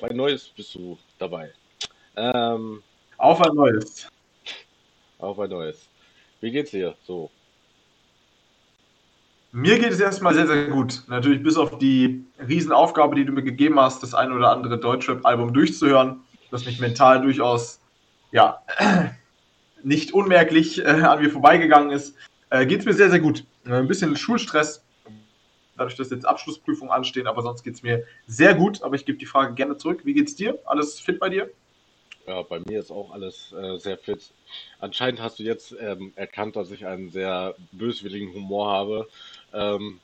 auf ein neues bist du dabei. Ähm, auf ein neues. Auf ein neues. Wie geht's dir so? Mir geht es erstmal sehr, sehr gut. Natürlich bis auf die Riesenaufgabe, die du mir gegeben hast, das ein oder andere Deutschrap-Album durchzuhören, das mich mental durchaus, ja, nicht unmerklich äh, an mir vorbeigegangen ist, äh, geht es mir sehr, sehr gut. Ein bisschen Schulstress, dadurch, dass jetzt Abschlussprüfungen anstehen, aber sonst geht es mir sehr gut. Aber ich gebe die Frage gerne zurück. Wie geht's dir? Alles fit bei dir? Ja, bei mir ist auch alles äh, sehr fit. Anscheinend hast du jetzt ähm, erkannt, dass ich einen sehr böswilligen Humor habe ähm,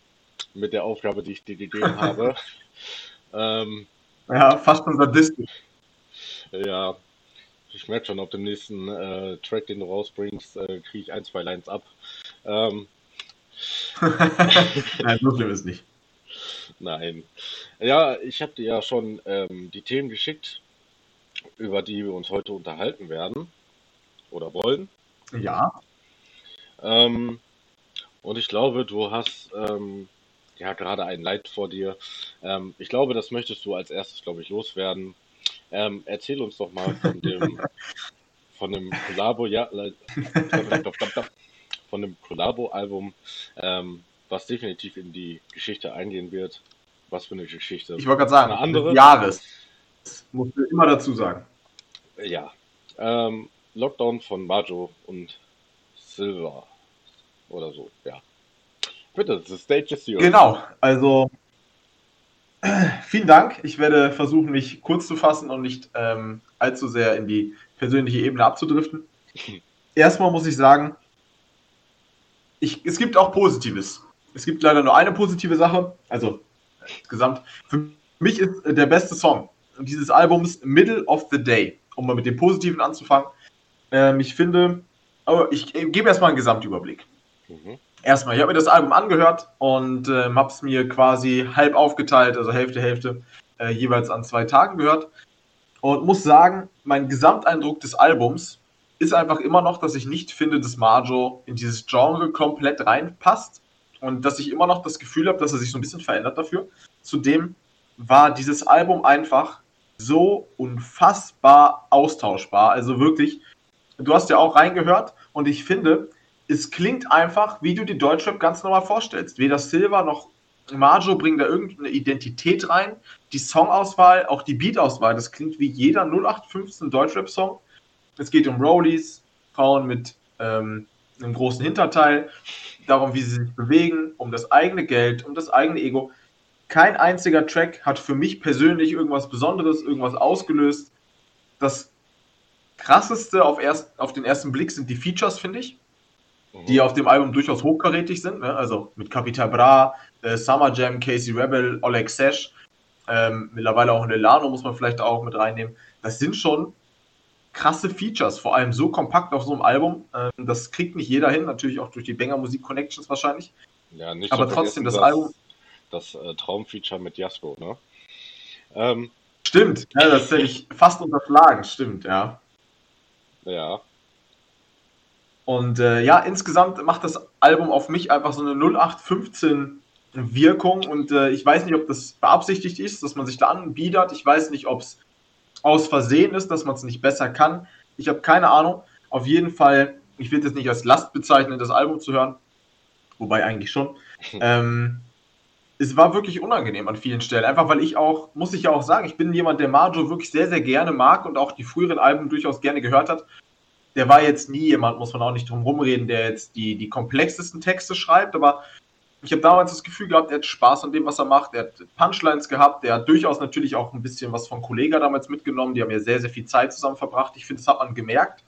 mit der Aufgabe, die ich dir gegeben habe. ähm, ja, fast schon sadistisch. Ja, ich merke schon, auf dem nächsten äh, Track, den du rausbringst, äh, kriege ich ein, zwei Lines ab. Ähm, Nein, so schlimm ist nicht. Nein. Ja, ich habe dir ja schon ähm, die Themen geschickt, über die wir uns heute unterhalten werden oder wollen. Ja. Ähm, und ich glaube, du hast ähm, ja gerade ein Leid vor dir. Ähm, ich glaube, das möchtest du als erstes, glaube ich, loswerden. Ähm, erzähl uns doch mal von dem von dem Collabo, ja, von dem Collabo-Album, ähm, was definitiv in die Geschichte eingehen wird. Was für eine Geschichte? Ich wollte gerade sagen, eine andere. Jahres. Das musst du immer dazu sagen. Ja. Ähm, Lockdown von Majo und Silver oder so, ja. Bitte, the stage is yours. Genau, also vielen Dank. Ich werde versuchen, mich kurz zu fassen und nicht ähm, allzu sehr in die persönliche Ebene abzudriften. Erstmal muss ich sagen, ich, es gibt auch Positives. Es gibt leider nur eine positive Sache, also insgesamt. Für mich ist der beste Song dieses Albums Middle of the Day, um mal mit dem Positiven anzufangen. Ähm, ich finde, aber ich, ich gebe erstmal einen Gesamtüberblick. Mhm. Erstmal, ich habe mir das Album angehört und ähm, habe es mir quasi halb aufgeteilt, also Hälfte, Hälfte, äh, jeweils an zwei Tagen gehört. Und muss sagen, mein Gesamteindruck des Albums ist einfach immer noch, dass ich nicht finde, dass Marjo in dieses Genre komplett reinpasst und dass ich immer noch das Gefühl habe, dass er sich so ein bisschen verändert dafür. Zudem war dieses Album einfach so unfassbar austauschbar. Also wirklich, du hast ja auch reingehört und ich finde, es klingt einfach, wie du die Deutschrap ganz normal vorstellst. Weder Silver noch Marjo bringen da irgendeine Identität rein. Die Songauswahl, auch die Beatauswahl, das klingt wie jeder 0815 Deutschrap-Song. Es geht um Rollies, Frauen mit ähm, einem großen Hinterteil, darum, wie sie sich bewegen, um das eigene Geld, um das eigene Ego. Kein einziger Track hat für mich persönlich irgendwas Besonderes, irgendwas ausgelöst. Das krasseste auf, erst, auf den ersten Blick sind die Features, finde ich, mhm. die auf dem Album durchaus hochkarätig sind. Ne? Also mit Capital Bra, äh, Summer Jam, Casey Rebel, Oleg Sesh, ähm, mittlerweile auch Lelano muss man vielleicht auch mit reinnehmen. Das sind schon krasse Features, vor allem so kompakt auf so einem Album. Ähm, das kriegt nicht jeder hin, natürlich auch durch die Banger Musik Connections wahrscheinlich. Ja, nicht Aber trotzdem, das, das Album. Das äh, Traumfeature mit Jasko, ne? Ähm, stimmt, ja, das hätte ich fast unterschlagen, stimmt, ja. Ja. Und äh, ja, insgesamt macht das Album auf mich einfach so eine 0815 Wirkung und äh, ich weiß nicht, ob das beabsichtigt ist, dass man sich da anbiedert. Ich weiß nicht, ob es aus Versehen ist, dass man es nicht besser kann. Ich habe keine Ahnung. Auf jeden Fall, ich will es nicht als Last bezeichnen, das Album zu hören. Wobei eigentlich schon. ähm, es war wirklich unangenehm an vielen Stellen. Einfach weil ich auch, muss ich ja auch sagen, ich bin jemand, der Marjo wirklich sehr, sehr gerne mag und auch die früheren Alben durchaus gerne gehört hat. Der war jetzt nie jemand, muss man auch nicht drum rumreden, der jetzt die, die komplexesten Texte schreibt, aber ich habe damals das Gefühl gehabt, er hat Spaß an dem, was er macht. Er hat Punchlines gehabt. Er hat durchaus natürlich auch ein bisschen was von Kollega damals mitgenommen. Die haben ja sehr, sehr viel Zeit zusammen verbracht. Ich finde, das hat man gemerkt.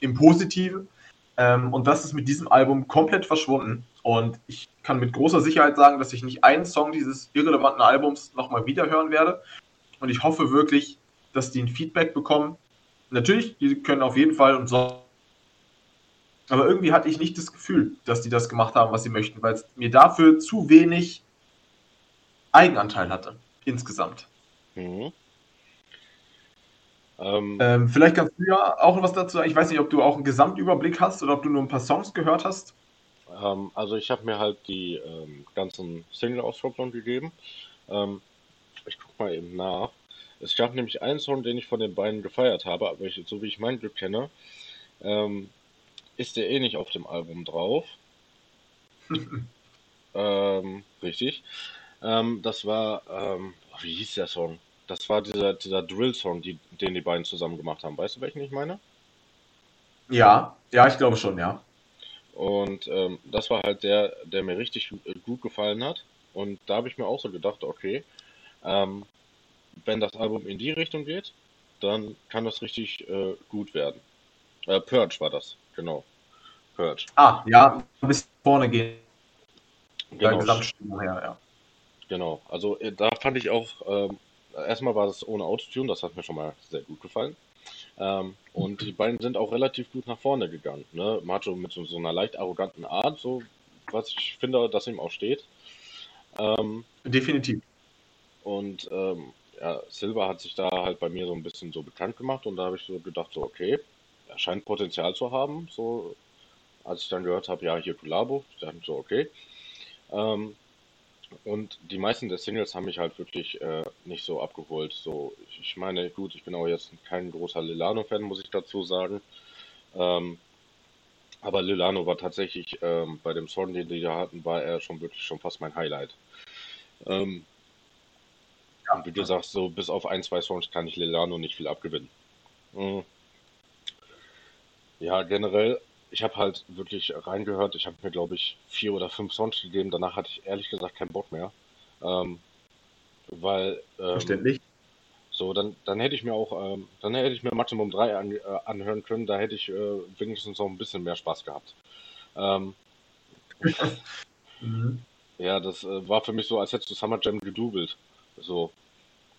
Im Positiven. Ähm, und das ist mit diesem Album komplett verschwunden. Und ich kann mit großer Sicherheit sagen, dass ich nicht einen Song dieses irrelevanten Albums nochmal wiederhören werde. Und ich hoffe wirklich, dass die ein Feedback bekommen. Natürlich, die können auf jeden Fall und sollen aber irgendwie hatte ich nicht das Gefühl, dass die das gemacht haben, was sie möchten, weil es mir dafür zu wenig Eigenanteil hatte, insgesamt. Mhm. Ähm, ähm, vielleicht kannst du ja auch was dazu sagen. Ich weiß nicht, ob du auch einen Gesamtüberblick hast oder ob du nur ein paar Songs gehört hast. Ähm, also ich habe mir halt die ähm, ganzen Single-Auskopplungen gegeben. Ähm, ich gucke mal eben nach. Es gab nämlich einen Song, den ich von den beiden gefeiert habe, aber ich, so wie ich mein Glück kenne, ähm, ist der eh nicht auf dem Album drauf. ähm, richtig. Ähm, das war, ähm, wie hieß der Song? Das war dieser, dieser Drill-Song, die, den die beiden zusammen gemacht haben. Weißt du, welchen ich meine? Ja, ja, ich glaube schon, ja. Und ähm, das war halt der, der mir richtig gut gefallen hat. Und da habe ich mir auch so gedacht, okay, ähm, wenn das Album in die Richtung geht, dann kann das richtig äh, gut werden. Äh, Purge war das, genau. Purge. Ah, ja, bis vorne gehen. Genau. Her, ja. Genau, also äh, da fand ich auch, ähm, erstmal war das ohne Autotune, das hat mir schon mal sehr gut gefallen. Ähm, und die beiden sind auch relativ gut nach vorne gegangen. Ne? Macho mit so, so einer leicht arroganten Art, so was ich finde, dass ihm auch steht. Ähm, Definitiv. Und ähm, ja, Silva hat sich da halt bei mir so ein bisschen so bekannt gemacht und da habe ich so gedacht, so okay, er scheint Potenzial zu haben. So, als ich dann gehört habe, ja, hier dachte ich so, okay. Ähm, und die meisten der Singles haben mich halt wirklich äh, nicht so abgeholt. So, ich meine, gut, ich bin auch jetzt kein großer Lilano-Fan, muss ich dazu sagen. Ähm, aber Lilano war tatsächlich ähm, bei dem Song, den die da hatten, war er schon wirklich schon fast mein Highlight. Ähm, ja. Und wie du sagst, so bis auf ein, zwei Songs kann ich Lilano nicht viel abgewinnen. Mhm. Ja, generell ich habe halt wirklich reingehört. Ich habe mir, glaube ich, vier oder fünf Songs gegeben. Danach hatte ich ehrlich gesagt keinen Bock mehr. Ähm, weil. Ähm, Verständlich. So, dann, dann hätte ich mir auch, ähm, dann hätte ich mir Maximum 3 an, äh, anhören können. Da hätte ich äh, wenigstens noch ein bisschen mehr Spaß gehabt. Ähm, mhm. Ja, das äh, war für mich so, als hättest du Summer Jam gedoubelt. So.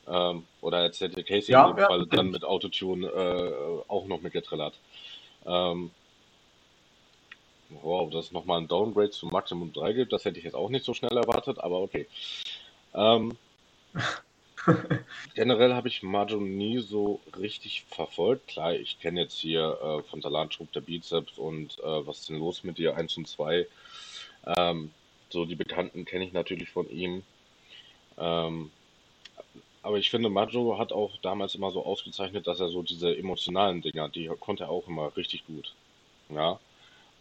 Ähm, oder als hätte Casey ja, ja. Dann mit Autotune äh, auch noch mitgetrillert. Ähm, Wow, dass es nochmal ein Downgrade zu Maximum 3 gibt, das hätte ich jetzt auch nicht so schnell erwartet, aber okay. Ähm, generell habe ich Majo nie so richtig verfolgt. Klar, ich kenne jetzt hier äh, von Salatschub der Bizeps und äh, was ist denn los mit dir 1 und 2. Ähm, so die Bekannten kenne ich natürlich von ihm. Ähm, aber ich finde, Majo hat auch damals immer so ausgezeichnet, dass er so diese emotionalen Dinger, die konnte er auch immer richtig gut. Ja.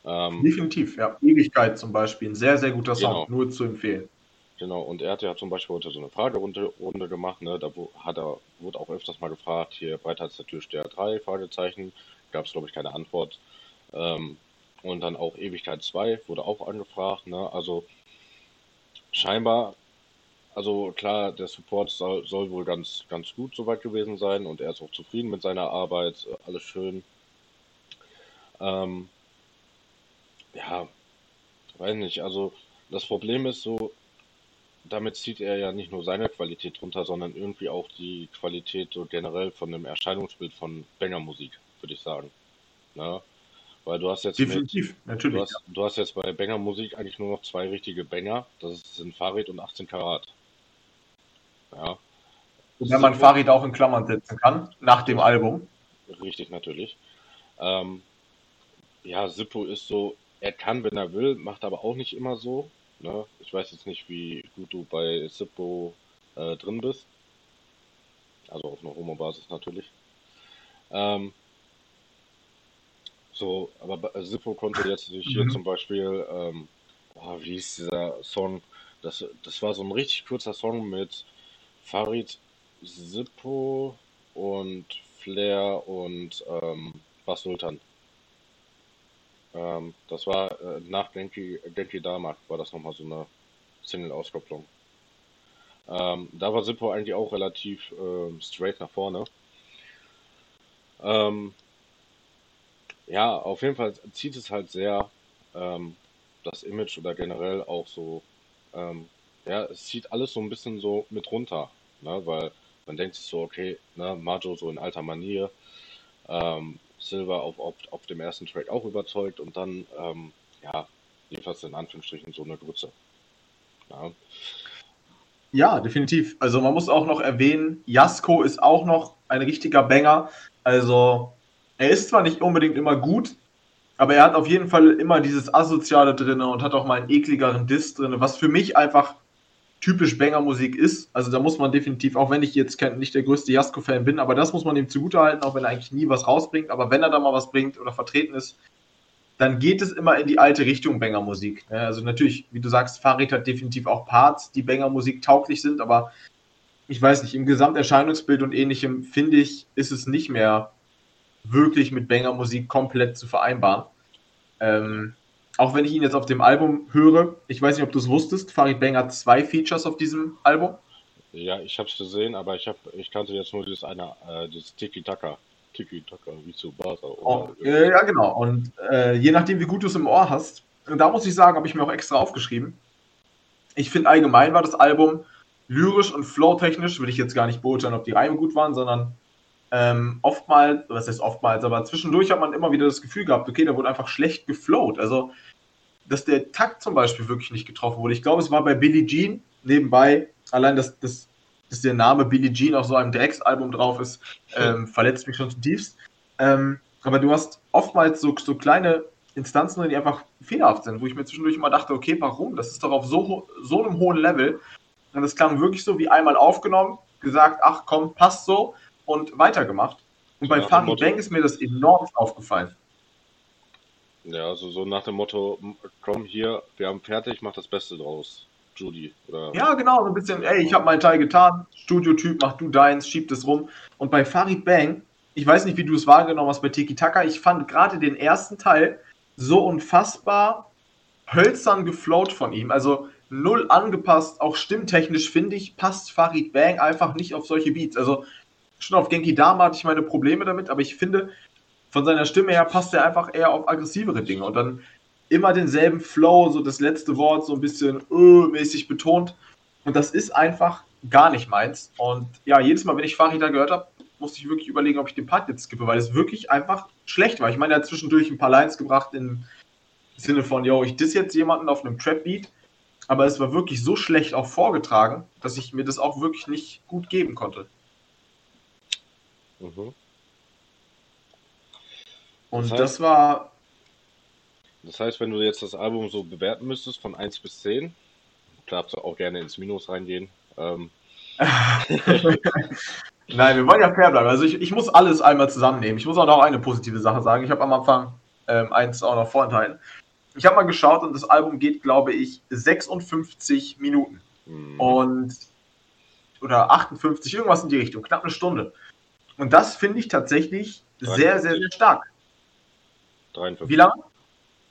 Ähm, Definitiv, ja. Ewigkeit zum Beispiel, ein sehr, sehr guter Song, genau. nur zu empfehlen. Genau, und er hat ja zum Beispiel heute so eine Fragerunde Runde gemacht, ne? Da hat er, wurde auch öfters mal gefragt, hier breiter als der Türsteher 3, Fragezeichen, gab es glaube ich keine Antwort. Ähm, und dann auch Ewigkeit 2 wurde auch angefragt, ne? Also scheinbar, also klar, der Support soll, soll wohl ganz, ganz gut soweit gewesen sein und er ist auch zufrieden mit seiner Arbeit, alles schön. Ähm, ja, weiß nicht. Also das Problem ist so, damit zieht er ja nicht nur seine Qualität runter, sondern irgendwie auch die Qualität so generell von dem Erscheinungsbild von Banger-Musik, würde ich sagen. Na? Ne? Weil du hast jetzt Definitiv, mit, natürlich. Du hast, ja. du hast jetzt bei Banger-Musik eigentlich nur noch zwei richtige Banger. Das sind Farid und 18 Karat. Ja. Und wenn man Farid auch in Klammern setzen kann, nach dem Album. Richtig, natürlich. Ähm, ja, Sippo ist so, er kann, wenn er will, macht aber auch nicht immer so. Ne? Ich weiß jetzt nicht, wie gut du bei Sippo äh, drin bist. Also auf einer Homo-Basis natürlich. Ähm, so, aber Sippo konnte jetzt sich hier mhm. zum Beispiel, ähm, oh, wie hieß dieser Song? Das, das war so ein richtig kurzer Song mit Farid Sippo und Flair und ähm, Bas Sultan. Ähm, das war äh, nach Genki, Genki Dama war das nochmal so eine Single-Auskopplung. Ähm, da war Sippo eigentlich auch relativ äh, straight nach vorne. Ähm, ja, auf jeden Fall zieht es halt sehr ähm, das Image oder generell auch so, ähm, ja, es zieht alles so ein bisschen so mit runter, ne, weil man denkt sich so, okay, ne, Majo so in alter Manier, ähm, Silver auf, auf, auf dem ersten Track auch überzeugt und dann, ähm, ja, jedenfalls in Anführungsstrichen so eine Grütze. Ja. ja, definitiv. Also man muss auch noch erwähnen, Jasko ist auch noch ein richtiger Banger. Also er ist zwar nicht unbedingt immer gut, aber er hat auf jeden Fall immer dieses Asoziale drin und hat auch mal einen ekligeren Diss drin, was für mich einfach typisch Banger-Musik ist. Also da muss man definitiv, auch wenn ich jetzt nicht der größte Jasko-Fan bin, aber das muss man ihm zugutehalten, auch wenn er eigentlich nie was rausbringt. Aber wenn er da mal was bringt oder vertreten ist, dann geht es immer in die alte Richtung Banger-Musik. Also natürlich, wie du sagst, Farid hat definitiv auch Parts, die Banger-Musik tauglich sind, aber ich weiß nicht, im Gesamterscheinungsbild und ähnlichem finde ich, ist es nicht mehr wirklich mit Banger-Musik komplett zu vereinbaren. Ähm, auch wenn ich ihn jetzt auf dem Album höre, ich weiß nicht, ob du es wusstest, Farid Bang hat zwei Features auf diesem Album. Ja, ich habe es gesehen, aber ich, hab, ich kannte jetzt nur dieses eine, äh, dieses Tiki-Taka. Tiki-Taka, wie zu Basa. Oh, äh, ja, genau. Und äh, je nachdem, wie gut du es im Ohr hast, und da muss ich sagen, habe ich mir auch extra aufgeschrieben. Ich finde allgemein war das Album lyrisch und flowtechnisch, würde ich jetzt gar nicht beurteilen, ob die Reime gut waren, sondern ähm, oftmals, was heißt oftmals, aber zwischendurch hat man immer wieder das Gefühl gehabt, okay, da wurde einfach schlecht geflowt. Also, dass der Takt zum Beispiel wirklich nicht getroffen wurde. Ich glaube, es war bei Billie Jean nebenbei, allein dass, dass, dass der Name Billie Jean auf so einem Drecksalbum drauf ist, ähm, verletzt mich schon zutiefst. Ähm, aber du hast oftmals so, so kleine Instanzen, die einfach fehlerhaft sind, wo ich mir zwischendurch immer dachte, okay, warum? Das ist doch auf so, so einem hohen Level. Und das klang wirklich so wie einmal aufgenommen, gesagt, ach komm, passt so und weitergemacht. Und bei Farid Bang ist mir das enorm aufgefallen. Ja, also so nach dem Motto, komm hier, wir haben fertig, mach das Beste draus. Judy. Oder ja, genau, so ein bisschen, ey, ich habe meinen Teil getan, Studiotyp, mach du deins, schieb das rum. Und bei Farid Bang, ich weiß nicht, wie du es wahrgenommen hast bei Tiki Taka, ich fand gerade den ersten Teil so unfassbar hölzern geflowt von ihm. Also null angepasst, auch stimmtechnisch finde ich, passt Farid Bang einfach nicht auf solche Beats. Also schon auf Genki Dama hatte ich meine Probleme damit, aber ich finde, von seiner Stimme her passt er einfach eher auf aggressivere Dinge und dann immer denselben Flow, so das letzte Wort so ein bisschen öh, mäßig betont. Und das ist einfach gar nicht meins. Und ja, jedes Mal, wenn ich Farida gehört habe, musste ich wirklich überlegen, ob ich den Part jetzt skippe, weil es wirklich einfach schlecht war. Ich meine, er hat zwischendurch ein paar Lines gebracht im Sinne von, yo, ich diss jetzt jemanden auf einem Trap-Beat, aber es war wirklich so schlecht auch vorgetragen, dass ich mir das auch wirklich nicht gut geben konnte. Mhm. Und das, heißt, das war. Das heißt, wenn du jetzt das Album so bewerten müsstest von 1 bis 10, darfst du auch gerne ins Minus reingehen. Ähm. Nein, wir wollen ja fair bleiben. Also ich, ich muss alles einmal zusammennehmen. Ich muss auch noch eine positive Sache sagen. Ich habe am Anfang ähm, eins auch noch vorenthalten. Ich habe mal geschaut und das Album geht, glaube ich, 56 Minuten. Mhm. Und oder 58, irgendwas in die Richtung, knapp eine Stunde. Und das finde ich tatsächlich 53. sehr, sehr, sehr stark. 53. Wie lange?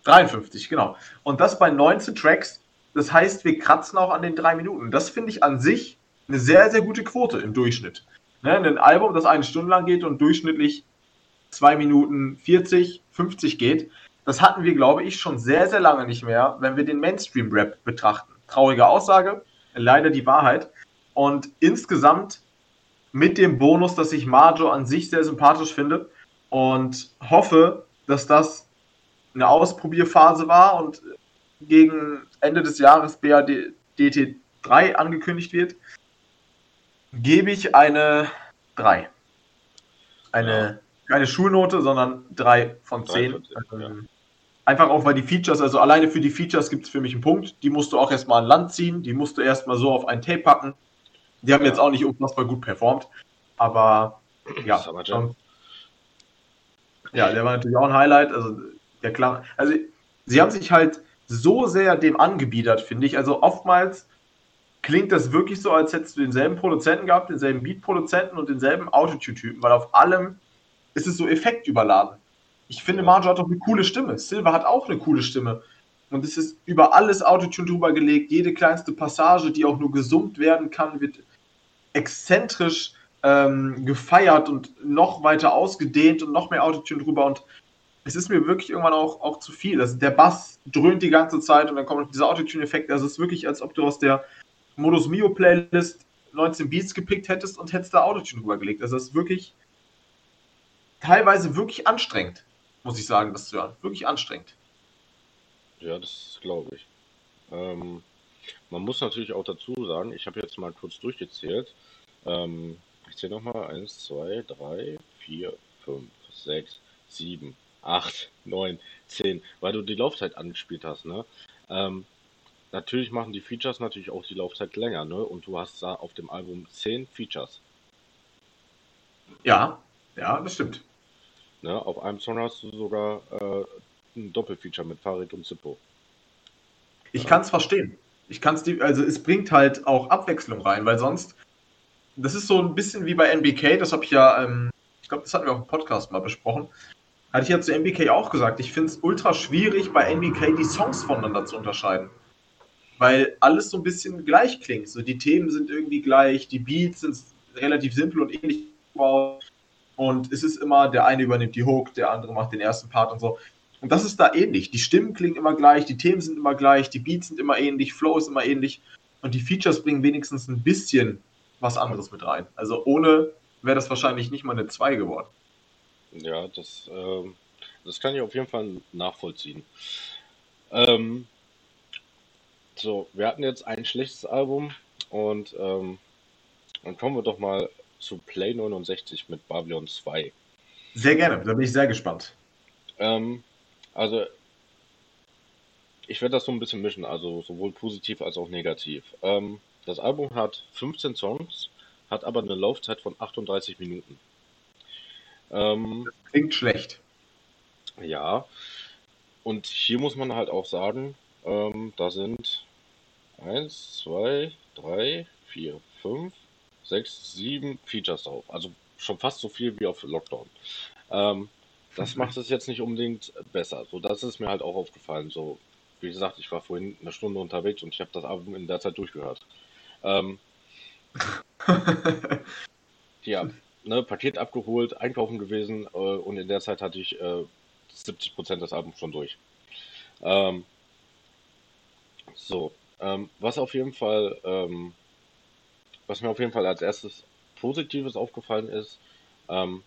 53, genau. Und das bei 19 Tracks. Das heißt, wir kratzen auch an den drei Minuten. Das finde ich an sich eine sehr, sehr gute Quote im Durchschnitt. Ne, ein Album, das eine Stunde lang geht und durchschnittlich 2 Minuten 40, 50 geht, das hatten wir, glaube ich, schon sehr, sehr lange nicht mehr, wenn wir den Mainstream-Rap betrachten. Traurige Aussage, leider die Wahrheit. Und insgesamt mit dem Bonus, dass ich Marjo an sich sehr sympathisch finde und hoffe, dass das eine Ausprobierphase war und gegen Ende des Jahres BAD DT3 angekündigt wird, gebe ich eine 3. Eine, ja. keine Schulnote, sondern 3 von 10. 3 von 10 ja. Einfach auch, weil die Features, also alleine für die Features gibt es für mich einen Punkt. Die musst du auch erstmal an Land ziehen, die musst du erstmal so auf ein Tape packen. Die haben jetzt auch nicht unfassbar gut performt, aber ja. Ähm, ja, der war natürlich auch ein Highlight. Also, der klar. Also, sie haben sich halt so sehr dem angebiedert, finde ich. Also, oftmals klingt das wirklich so, als hättest du denselben Produzenten gehabt, denselben Beat-Produzenten und denselben Autotune-Typen, weil auf allem ist es so effektüberladen. Ich finde, Marjo hat auch eine coole Stimme. Silver hat auch eine coole Stimme. Und es ist über alles Autotune drüber gelegt. Jede kleinste Passage, die auch nur gesummt werden kann, wird exzentrisch ähm, gefeiert und noch weiter ausgedehnt und noch mehr Autotune drüber. Und es ist mir wirklich irgendwann auch, auch zu viel. Also der Bass dröhnt die ganze Zeit und dann kommt dieser Autotune-Effekt. Also es ist wirklich, als ob du aus der Modus Mio Playlist 19 Beats gepickt hättest und hättest da Autotune drüber gelegt. Also es ist wirklich teilweise wirklich anstrengend, muss ich sagen, das zu hören. Wirklich anstrengend. Ja, das glaube ich. Ähm, man muss natürlich auch dazu sagen, ich habe jetzt mal kurz durchgezählt. Ähm, ich zähle nochmal. 1, 2, 3, 4, 5, 6, 7, 8, 9, 10. Weil du die Laufzeit angespielt hast, ne? Ähm, natürlich machen die Features natürlich auch die Laufzeit länger, ne? Und du hast da auf dem Album 10 Features. Ja, ja, das stimmt. Ne? Auf einem Song hast du sogar äh, ein Doppelfeature mit Farid und Zippo. Ich kann es verstehen. Ich kann es, also es bringt halt auch Abwechslung rein, weil sonst, das ist so ein bisschen wie bei NBK, das habe ich ja, ähm, ich glaube, das hatten wir auch im Podcast mal besprochen. Hatte ich ja zu NBK auch gesagt, ich finde es ultra schwierig, bei NBK die Songs voneinander zu unterscheiden. Weil alles so ein bisschen gleich klingt. So, die Themen sind irgendwie gleich, die Beats sind relativ simpel und ähnlich. Und es ist immer, der eine übernimmt die Hook, der andere macht den ersten Part und so. Und das ist da ähnlich. Die Stimmen klingen immer gleich, die Themen sind immer gleich, die Beats sind immer ähnlich, Flow ist immer ähnlich. Und die Features bringen wenigstens ein bisschen was anderes mit rein. Also ohne wäre das wahrscheinlich nicht mal eine 2 geworden. Ja, das, ähm, das kann ich auf jeden Fall nachvollziehen. Ähm, so, wir hatten jetzt ein schlechtes Album und ähm, dann kommen wir doch mal zu Play 69 mit Babylon 2. Sehr gerne, da bin ich sehr gespannt. Ähm, also, ich werde das so ein bisschen mischen, also sowohl positiv als auch negativ. Ähm, das Album hat 15 Songs, hat aber eine Laufzeit von 38 Minuten. Ähm, das klingt schlecht. Ja, und hier muss man halt auch sagen, ähm, da sind 1, 2, 3, 4, 5, 6, 7 Features drauf. Also schon fast so viel wie auf Lockdown. Ähm, das macht es jetzt nicht unbedingt besser. So, das ist mir halt auch aufgefallen. So, wie gesagt, ich war vorhin eine Stunde unterwegs und ich habe das Album in der Zeit durchgehört. Ähm, ja, ne, Paket abgeholt, einkaufen gewesen äh, und in der Zeit hatte ich äh, 70% des Albums schon durch. Ähm, so, ähm, was auf jeden Fall, ähm, was mir auf jeden Fall als erstes Positives aufgefallen ist, ähm,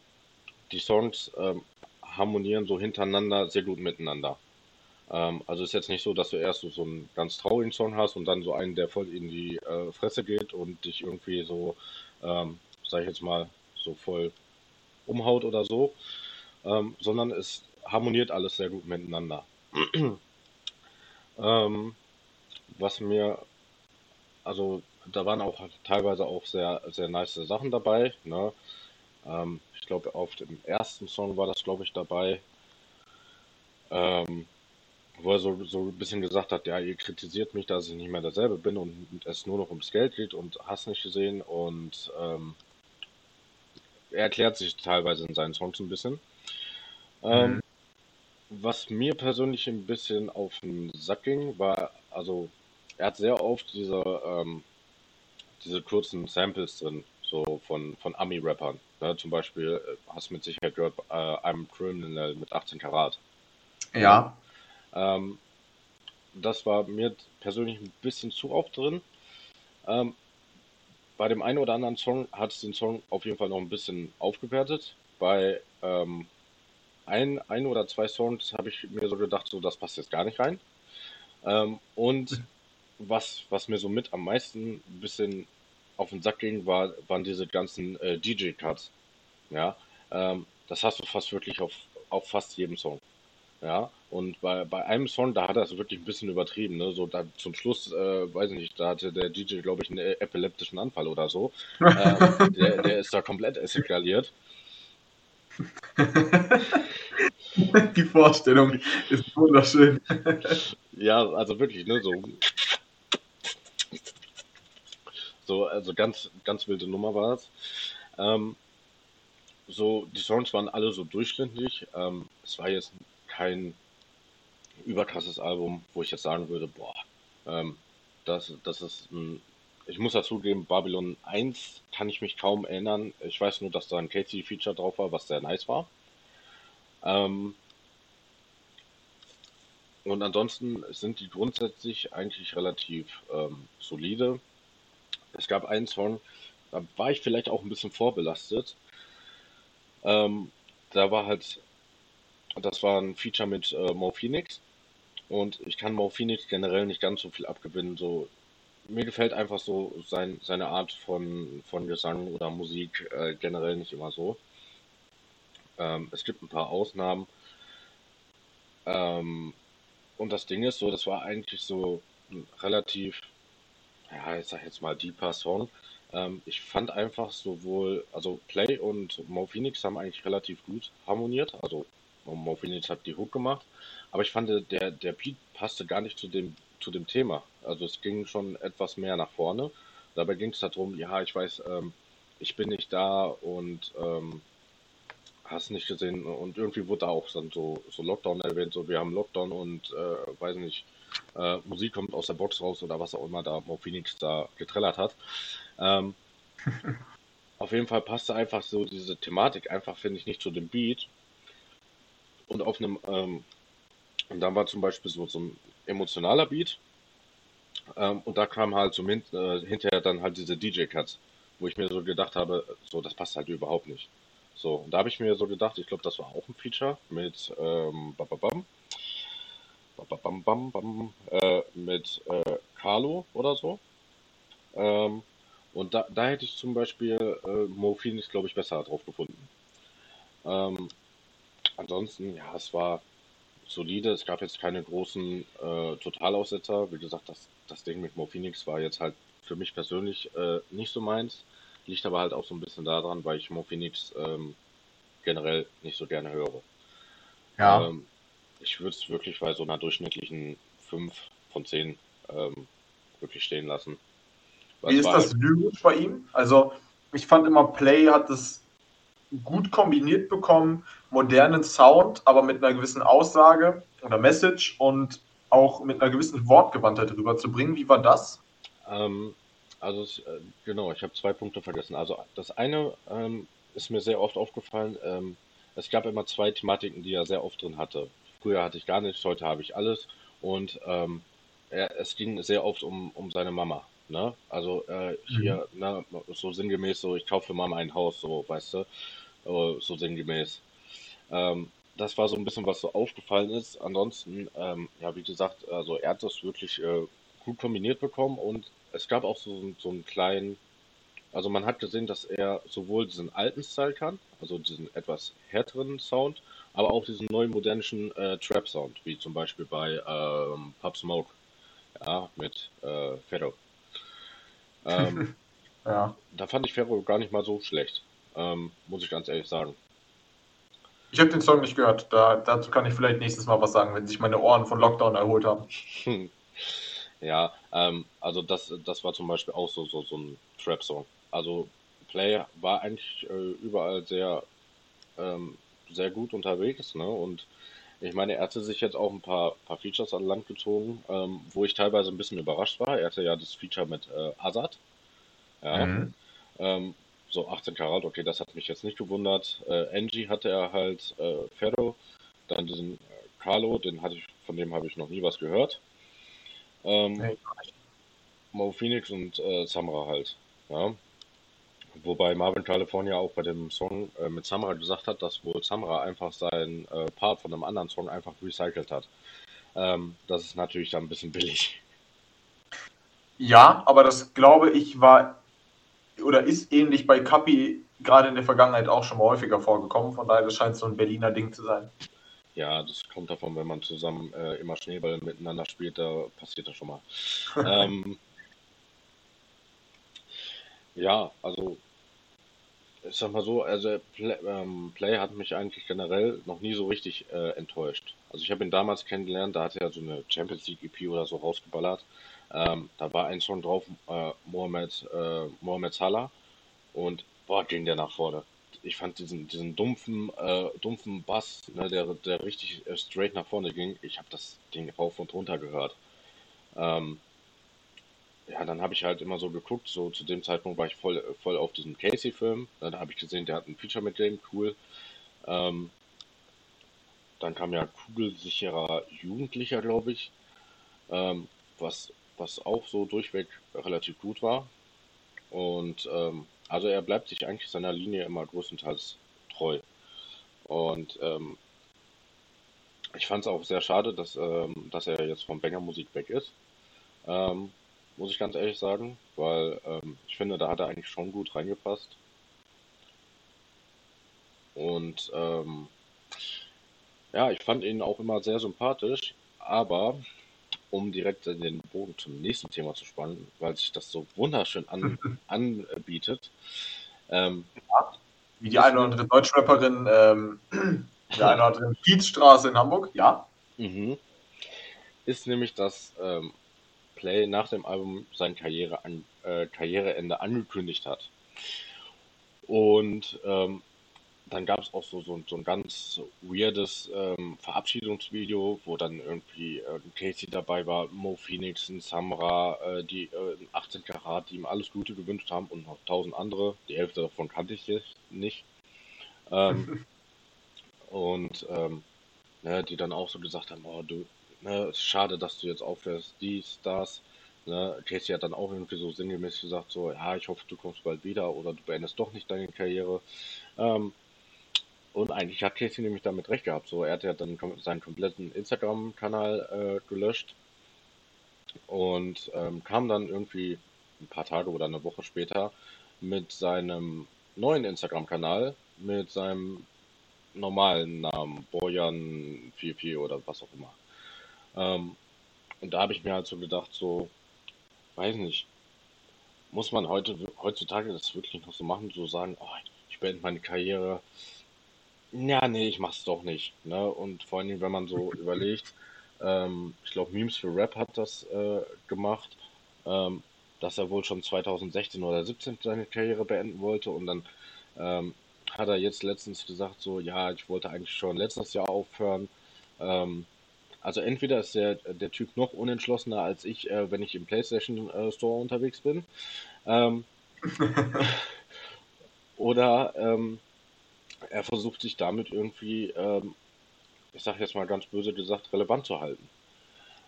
die Songs ähm, harmonieren so hintereinander sehr gut miteinander. Ähm, also ist jetzt nicht so, dass du erst so, so einen ganz traurigen Song hast und dann so einen, der voll in die äh, Fresse geht und dich irgendwie so, ähm, sag ich jetzt mal, so voll umhaut oder so, ähm, sondern es harmoniert alles sehr gut miteinander. ähm, was mir, also da waren auch teilweise auch sehr, sehr nice Sachen dabei. Ne? Ähm, ich glaube, auf dem ersten Song war das, glaube ich, dabei, ähm, wo er so, so ein bisschen gesagt hat, ja, ihr kritisiert mich, dass ich nicht mehr derselbe bin und es nur noch ums Geld geht und hast nicht gesehen und ähm, er erklärt sich teilweise in seinen Songs ein bisschen. Ähm, mhm. Was mir persönlich ein bisschen auf den Sack ging, war, also er hat sehr oft diese, ähm, diese kurzen Samples drin, so von, von Ami-Rappern. Ne? Zum Beispiel, äh, hast du mit Sicherheit gehört, äh, I'm Criminal mit 18 Karat. Ja. Ähm, das war mir persönlich ein bisschen zu oft drin. Ähm, bei dem einen oder anderen Song hat es den Song auf jeden Fall noch ein bisschen aufgewertet. Bei ähm, ein, ein oder zwei Songs habe ich mir so gedacht, so das passt jetzt gar nicht rein. Ähm, und was, was mir so mit am meisten ein bisschen auf den Sack ging, war, waren diese ganzen äh, DJ-Cuts. Ja, ähm, das hast du fast wirklich auf, auf fast jedem Song. Ja, und bei, bei einem Song, da hat er es wirklich ein bisschen übertrieben. Ne? So da zum Schluss, äh, weiß ich nicht, da hatte der DJ, glaube ich, einen äh, epileptischen Anfall oder so. ähm, der, der ist da komplett eskaliert. Die Vorstellung ist wunderschön. ja, also wirklich, ne, so So, also ganz, ganz wilde Nummer war es. Ähm, so, die Songs waren alle so durchschnittlich. Ähm, es war jetzt kein überkrasses Album, wo ich jetzt sagen würde, boah, ähm, das, das ist ein, ich muss dazugeben, Babylon 1 kann ich mich kaum erinnern. Ich weiß nur, dass da ein Casey-Feature drauf war, was sehr nice war. Ähm, und ansonsten sind die grundsätzlich eigentlich relativ ähm, solide. Es gab einen Song, da war ich vielleicht auch ein bisschen vorbelastet. Ähm, da war halt, das war ein Feature mit äh, Mo Phoenix. Und ich kann Mo Phoenix generell nicht ganz so viel abgewinnen. So, mir gefällt einfach so sein, seine Art von, von Gesang oder Musik äh, generell nicht immer so. Ähm, es gibt ein paar Ausnahmen. Ähm, und das Ding ist so, das war eigentlich so relativ, ja, ich sag jetzt mal deeper Song. Ähm, ich fand einfach sowohl, also Play und Mo Phoenix haben eigentlich relativ gut harmoniert. Also Mo Phoenix hat die Hook gemacht, aber ich fand, der, der Beat passte gar nicht zu dem, zu dem Thema. Also es ging schon etwas mehr nach vorne. Dabei ging es darum, ja, ich weiß, ähm, ich bin nicht da und ähm, hast nicht gesehen. Und irgendwie wurde auch dann so, so Lockdown erwähnt, so wir haben Lockdown und äh, weiß nicht, äh, Musik kommt aus der Box raus oder was auch immer da Mo Phoenix da getrellert hat. Ähm, auf jeden Fall passte einfach so diese Thematik einfach, finde ich, nicht zu dem Beat. Und auf einem, ähm, und dann war zum Beispiel so, so ein emotionaler Beat. Ähm, und da kam halt zum Hin äh, hinterher dann halt diese DJ-Cuts, wo ich mir so gedacht habe, so, das passt halt überhaupt nicht. So, und da habe ich mir so gedacht, ich glaube, das war auch ein Feature mit ähm, bababam, bababam, bam, bam, äh, mit äh, Carlo oder so. Ähm, und da, da hätte ich zum Beispiel äh, Mo Phoenix, glaube ich, besser drauf gefunden. Ähm, ansonsten, ja, es war solide. Es gab jetzt keine großen äh, Totalaussetzer. Wie gesagt, das, das Ding mit Mo Phoenix war jetzt halt für mich persönlich äh, nicht so meins. Liegt aber halt auch so ein bisschen daran, weil ich Mo Phoenix ähm, generell nicht so gerne höre. Ja. Ähm, ich würde es wirklich bei so einer durchschnittlichen 5 von 10 ähm, wirklich stehen lassen. Wie ist das lyrisch bei ihm? Also, ich fand immer, Play hat es gut kombiniert bekommen, modernen Sound, aber mit einer gewissen Aussage oder Message und auch mit einer gewissen Wortgewandtheit rüberzubringen. Wie war das? Ähm, also, äh, genau, ich habe zwei Punkte vergessen. Also, das eine ähm, ist mir sehr oft aufgefallen. Ähm, es gab immer zwei Thematiken, die er sehr oft drin hatte. Früher hatte ich gar nichts, heute habe ich alles. Und ähm, er, es ging sehr oft um, um seine Mama. Ne? Also äh, hier, mhm. ne, so sinngemäß, so ich kaufe für Mama ein Haus, so, weißt du, äh, so sinngemäß. Ähm, das war so ein bisschen, was so aufgefallen ist. Ansonsten, ähm, ja, wie gesagt, also er hat das wirklich äh, gut kombiniert bekommen und es gab auch so, so einen kleinen, also man hat gesehen, dass er sowohl diesen alten Style kann, also diesen etwas härteren Sound, aber auch diesen neuen modernischen äh, Trap-Sound, wie zum Beispiel bei ähm, Pub Smoke, ja, mit äh, Ferro. Ähm, ja. Da fand ich Ferro gar nicht mal so schlecht, ähm, muss ich ganz ehrlich sagen. Ich habe den Song nicht gehört. Da, dazu kann ich vielleicht nächstes Mal was sagen, wenn sich meine Ohren von Lockdown erholt haben. ja, ähm, also das, das war zum Beispiel auch so, so, so ein Trap-Song. Also Play war eigentlich äh, überall sehr, ähm, sehr gut unterwegs, ne? Und ich meine, er hatte sich jetzt auch ein paar, paar Features an Land gezogen, ähm, wo ich teilweise ein bisschen überrascht war. Er hatte ja das Feature mit äh, Azad. Ja. Mhm. Ähm, so 18 Karat, okay, das hat mich jetzt nicht gewundert. Äh, Angie hatte er halt äh, Ferro, dann diesen äh, Carlo, den hatte ich, von dem habe ich noch nie was gehört. Ähm, hey. Mo Phoenix und äh, Samra halt. Ja. Wobei Marvin California auch bei dem Song äh, mit Samra gesagt hat, dass wohl Samra einfach seinen äh, Part von einem anderen Song einfach recycelt hat. Ähm, das ist natürlich dann ein bisschen billig. Ja, aber das glaube ich war oder ist ähnlich bei Kapi gerade in der Vergangenheit auch schon mal häufiger vorgekommen. Von daher, das scheint so ein Berliner Ding zu sein. Ja, das kommt davon, wenn man zusammen äh, immer Schneeball miteinander spielt, da passiert das schon mal. ähm, ja, also ich sag mal so, also Play, ähm, Play hat mich eigentlich generell noch nie so richtig äh, enttäuscht. Also ich habe ihn damals kennengelernt, da hat er so eine Champions League EP oder so rausgeballert. Ähm, da war ein Song drauf, äh, Mohamed, äh, Mohamed Salah und boah, ging der nach vorne. Ich fand diesen, diesen dumpfen, äh, dumpfen Bass, ne, der, der richtig äh, straight nach vorne ging. Ich habe das Ding rauf und runter gehört. Ähm, ja, dann habe ich halt immer so geguckt, so zu dem Zeitpunkt war ich voll, voll auf diesem Casey-Film. Dann habe ich gesehen, der hat ein Feature mit dem, cool. Ähm, dann kam ja Kugelsicherer Jugendlicher, glaube ich, ähm, was, was auch so durchweg relativ gut war. Und ähm, also er bleibt sich eigentlich seiner Linie immer größtenteils treu. Und ähm, ich fand es auch sehr schade, dass, ähm, dass er jetzt vom Banger Musik weg ist. Ähm, muss ich ganz ehrlich sagen, weil ähm, ich finde, da hat er eigentlich schon gut reingepasst. Und ähm, ja, ich fand ihn auch immer sehr sympathisch, aber um direkt den Bogen zum nächsten Thema zu spannen, weil sich das so wunderschön an, anbietet. Ähm, Wie die eine oder andere Deutschrapperin, ähm, die eine oder andere Kiezstraße in Hamburg, ja. Mhm. Ist nämlich, dass ähm, Play nach dem Album sein Karriere an, äh, Karriereende angekündigt hat. Und ähm, dann gab es auch so, so, so ein ganz weirdes ähm, Verabschiedungsvideo, wo dann irgendwie äh, Casey dabei war, Mo Phoenix, Samra, äh, die äh, 18 Karat, die ihm alles Gute gewünscht haben und noch tausend andere. Die Hälfte davon kannte ich jetzt nicht. Ähm, und ähm, ne, die dann auch so gesagt haben, oh du, ne, schade, dass du jetzt aufhörst, dies, das. Ne, Casey hat dann auch irgendwie so sinngemäß gesagt, so, ja, ich hoffe, du kommst bald wieder oder du beendest doch nicht deine Karriere. Ähm, und eigentlich hat Casey nämlich damit recht gehabt. So, er hat ja dann seinen kompletten Instagram-Kanal äh, gelöscht und ähm, kam dann irgendwie ein paar Tage oder eine Woche später mit seinem neuen Instagram-Kanal, mit seinem normalen Namen, Bojan44 oder was auch immer. Ähm, und da habe ich mir halt so gedacht, so, weiß nicht, muss man heute heutzutage das wirklich noch so machen, so sagen, oh, ich beende meine Karriere, ja, nee, ich mach's doch nicht. Ne? Und vor allem, wenn man so überlegt, ähm, ich glaube, Memes für Rap hat das äh, gemacht, ähm, dass er wohl schon 2016 oder 17 seine Karriere beenden wollte und dann ähm, hat er jetzt letztens gesagt, so, ja, ich wollte eigentlich schon letztes Jahr aufhören. Ähm, also entweder ist der, der Typ noch unentschlossener als ich, äh, wenn ich im PlayStation äh, Store unterwegs bin. Ähm, oder ähm, er versucht sich damit irgendwie, ähm, ich sage jetzt mal ganz böse gesagt, relevant zu halten.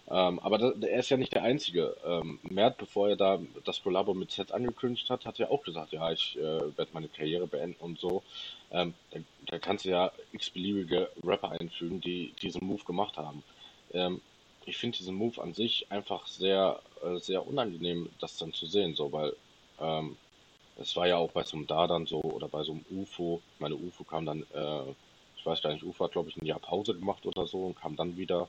Ähm, aber da, er ist ja nicht der Einzige. Ähm, Mert, bevor er da das Kollabo mit Z angekündigt hat, hat ja auch gesagt, ja, ich äh, werde meine Karriere beenden und so. Ähm, da, da, kannst du ja x-beliebige Rapper einfügen, die diesen Move gemacht haben. Ähm, ich finde diesen Move an sich einfach sehr, äh, sehr unangenehm, das dann zu sehen, so, weil ähm, es war ja auch bei so einem Dadan so oder bei so einem UFO. Meine UFO kam dann, äh, ich weiß gar nicht, UFO hat glaube ich ein Jahr Pause gemacht oder so und kam dann wieder.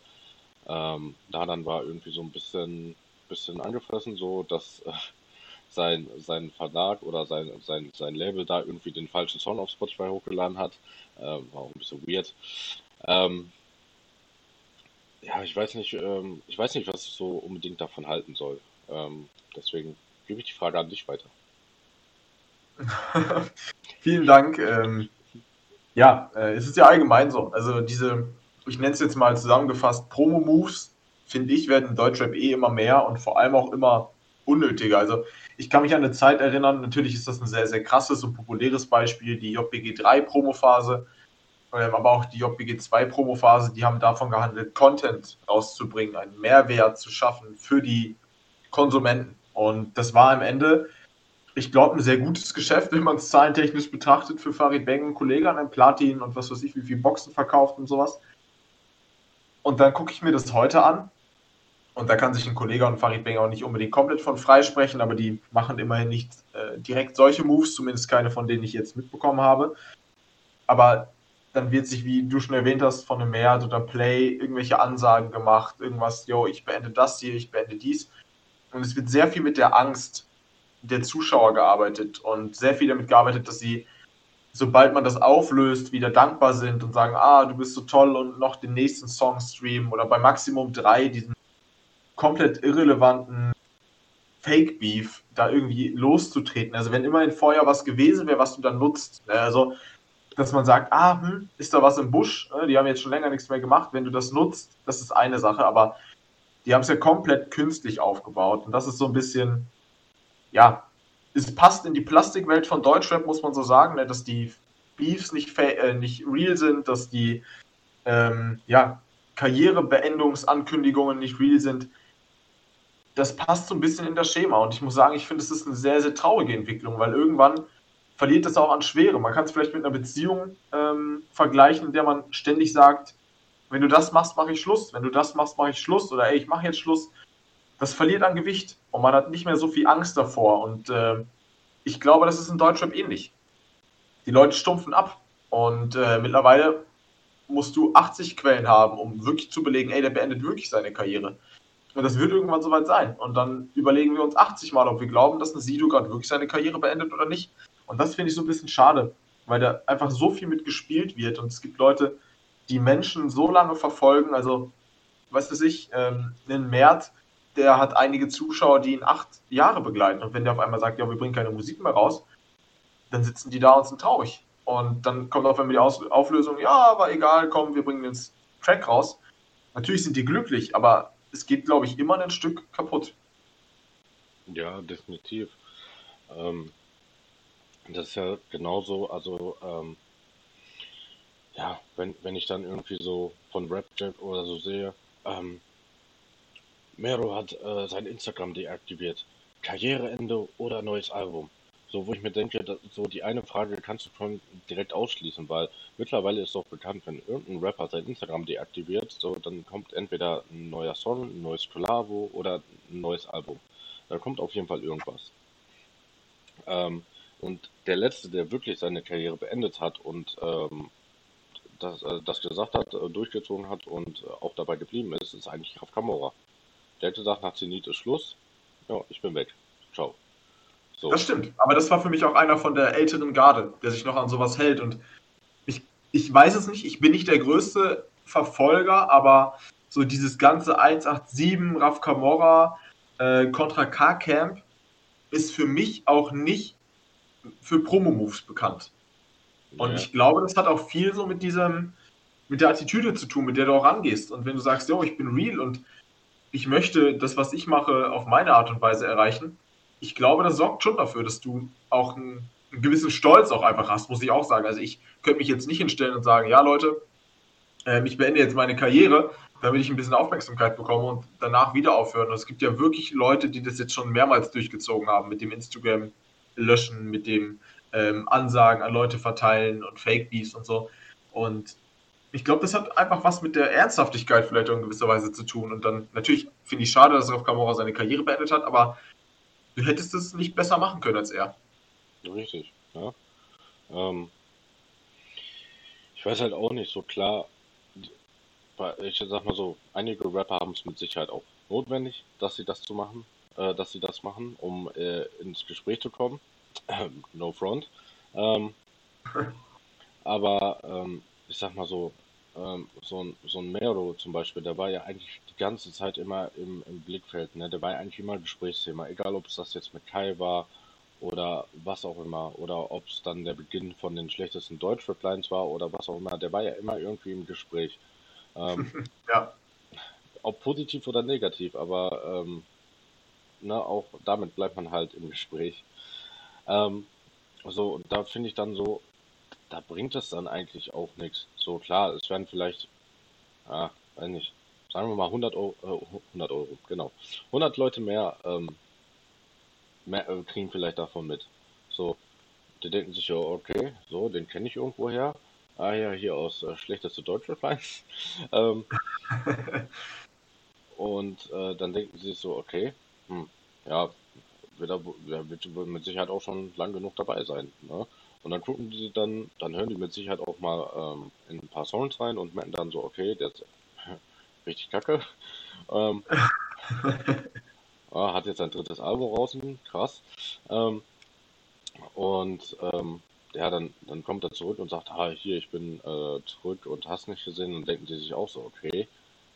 Ähm, Dadan war irgendwie so ein bisschen, bisschen angefressen, so dass äh, sein, sein Verlag oder sein, sein, sein Label da irgendwie den falschen Song auf Spotify hochgeladen hat. Ähm, war auch ein bisschen weird. Ähm, ja, ich weiß nicht, ähm, ich weiß nicht, was ich so unbedingt davon halten soll. Ähm, deswegen gebe ich die Frage an dich weiter. Vielen Dank. Ähm, ja, äh, es ist ja allgemein so. Also diese, ich nenne es jetzt mal zusammengefasst, Promo-Moves, finde ich, werden in Deutschrap eh immer mehr und vor allem auch immer unnötiger. Also ich kann mich an eine Zeit erinnern, natürlich ist das ein sehr, sehr krasses und populäres Beispiel, die JBG 3 Promo-Phase, ähm, aber auch die JBG 2 Promo-Phase, die haben davon gehandelt, Content rauszubringen, einen Mehrwert zu schaffen für die Konsumenten. Und das war am Ende ich glaube, ein sehr gutes Geschäft, wenn man es zahlentechnisch betrachtet, für Farid Bang und Kollege an einem Platin und was weiß ich, wie viele Boxen verkauft und sowas. Und dann gucke ich mir das heute an. Und da kann sich ein Kollege und Farid Bang auch nicht unbedingt komplett von freisprechen, aber die machen immerhin nicht äh, direkt solche Moves, zumindest keine von denen ich jetzt mitbekommen habe. Aber dann wird sich, wie du schon erwähnt hast, von einem Mert oder Play irgendwelche Ansagen gemacht, irgendwas, yo, ich beende das hier, ich beende dies. Und es wird sehr viel mit der Angst der Zuschauer gearbeitet und sehr viel damit gearbeitet, dass sie, sobald man das auflöst, wieder dankbar sind und sagen, ah, du bist so toll und noch den nächsten Song streamen oder bei Maximum 3 diesen komplett irrelevanten Fake Beef da irgendwie loszutreten. Also wenn immerhin vorher was gewesen wäre, was du dann nutzt. Ne? Also, dass man sagt, ah, hm, ist da was im Busch? Ne? Die haben jetzt schon länger nichts mehr gemacht. Wenn du das nutzt, das ist eine Sache, aber die haben es ja komplett künstlich aufgebaut. Und das ist so ein bisschen, ja, es passt in die Plastikwelt von Deutschrap, muss man so sagen, ne, dass die Beefs nicht, äh, nicht real sind, dass die ähm, ja, Karrierebeendungsankündigungen nicht real sind. Das passt so ein bisschen in das Schema. Und ich muss sagen, ich finde, es ist eine sehr, sehr traurige Entwicklung, weil irgendwann verliert es auch an Schwere. Man kann es vielleicht mit einer Beziehung ähm, vergleichen, in der man ständig sagt, wenn du das machst, mache ich Schluss. Wenn du das machst, mache ich Schluss. Oder ey, ich mache jetzt Schluss das verliert an Gewicht und man hat nicht mehr so viel Angst davor. Und äh, ich glaube, das ist in Deutschland ähnlich. Die Leute stumpfen ab und äh, mittlerweile musst du 80 Quellen haben, um wirklich zu belegen, ey, der beendet wirklich seine Karriere. Und das wird irgendwann soweit sein. Und dann überlegen wir uns 80 Mal, ob wir glauben, dass ein Sido gerade wirklich seine Karriere beendet oder nicht. Und das finde ich so ein bisschen schade, weil da einfach so viel mit gespielt wird. Und es gibt Leute, die Menschen so lange verfolgen. Also, weißt du ich, ähm, einen Mert, der hat einige Zuschauer, die ihn acht Jahre begleiten. Und wenn der auf einmal sagt, ja, wir bringen keine Musik mehr raus, dann sitzen die da und sind traurig. Und dann kommt auf einmal die Aus Auflösung, ja, aber egal, komm, wir bringen den Track raus. Natürlich sind die glücklich, aber es geht, glaube ich, immer ein Stück kaputt. Ja, definitiv. Ähm, das ist ja genauso, also ähm, ja, wenn, wenn ich dann irgendwie so von Rapjack oder so sehe, ähm, Mero hat äh, sein Instagram deaktiviert. Karriereende oder neues Album. So, wo ich mir denke, dass, so die eine Frage kannst du schon direkt ausschließen, weil mittlerweile ist doch bekannt, wenn irgendein Rapper sein Instagram deaktiviert, so dann kommt entweder ein neuer Song, ein neues Collabo oder ein neues Album. Da kommt auf jeden Fall irgendwas. Ähm, und der letzte, der wirklich seine Karriere beendet hat und ähm, das, äh, das gesagt hat, äh, durchgezogen hat und äh, auch dabei geblieben ist, ist eigentlich Raf Kamora. Der hat gesagt, nach Zenit ist Schluss. Ja, ich bin weg. Ciao. So. Das stimmt, aber das war für mich auch einer von der älteren Garde, der sich noch an sowas hält. Und ich, ich weiß es nicht, ich bin nicht der größte Verfolger, aber so dieses ganze 187, Raf Kamora, äh, Contra K-Camp ist für mich auch nicht für Promo-Moves bekannt. Und ja. ich glaube, das hat auch viel so mit diesem, mit der Attitüde zu tun, mit der du auch rangehst. Und wenn du sagst, yo, ich bin real und ich möchte das, was ich mache, auf meine Art und Weise erreichen, ich glaube, das sorgt schon dafür, dass du auch einen, einen, gewissen Stolz auch einfach hast, muss ich auch sagen. Also ich könnte mich jetzt nicht hinstellen und sagen, ja Leute, äh, ich beende jetzt meine Karriere, damit ich ein bisschen Aufmerksamkeit bekomme und danach wieder aufhören. Und es gibt ja wirklich Leute, die das jetzt schon mehrmals durchgezogen haben, mit dem Instagram löschen, mit dem ähm, Ansagen an Leute verteilen und Fake Beefs und so. Und ich glaube, das hat einfach was mit der Ernsthaftigkeit vielleicht in gewisser Weise zu tun. Und dann natürlich finde ich schade, dass Raf Kamora seine Karriere beendet hat, aber du hättest es nicht besser machen können als er. Richtig, ja. Ähm, ich weiß halt auch nicht so klar, ich sag mal so, einige Rapper haben es mit Sicherheit auch notwendig, dass sie das zu machen, äh, dass sie das machen, um äh, ins Gespräch zu kommen. no front. Ähm, aber ähm, ich sag mal so, ähm, so, ein, so ein Mero zum Beispiel, der war ja eigentlich die ganze Zeit immer im, im Blickfeld, ne? Der war ja eigentlich immer Gesprächsthema, egal ob es das jetzt mit Kai war oder was auch immer, oder ob es dann der Beginn von den schlechtesten Deutsch-Replines war oder was auch immer, der war ja immer irgendwie im Gespräch. Ähm, ja. Ob positiv oder negativ, aber ähm, ne, auch damit bleibt man halt im Gespräch. Ähm, so, und da finde ich dann so, da bringt es dann eigentlich auch nichts. So klar, es werden vielleicht, ah, weiß nicht, sagen wir mal 100 Euro, äh, 100 Euro, genau. 100 Leute mehr, ähm, mehr äh, kriegen vielleicht davon mit. So, die denken sich ja, okay, so, den kenne ich irgendwo her. Ah ja, hier aus äh, schlechteste deutsche Fans. ähm, und äh, dann denken sie sich so, okay, hm, ja, wird er, wird mit Sicherheit auch schon lang genug dabei sein. Ne? Und dann gucken die dann, dann hören die mit Sicherheit auch mal ähm, in ein paar Songs rein und merken dann so, okay, der ist richtig kacke. Ähm, ah, hat jetzt sein drittes Album draußen, krass. Ähm, und ähm, ja, dann, dann kommt er zurück und sagt, ah, hier, ich bin äh, zurück und hast nicht gesehen. Und denken die sich auch so, okay,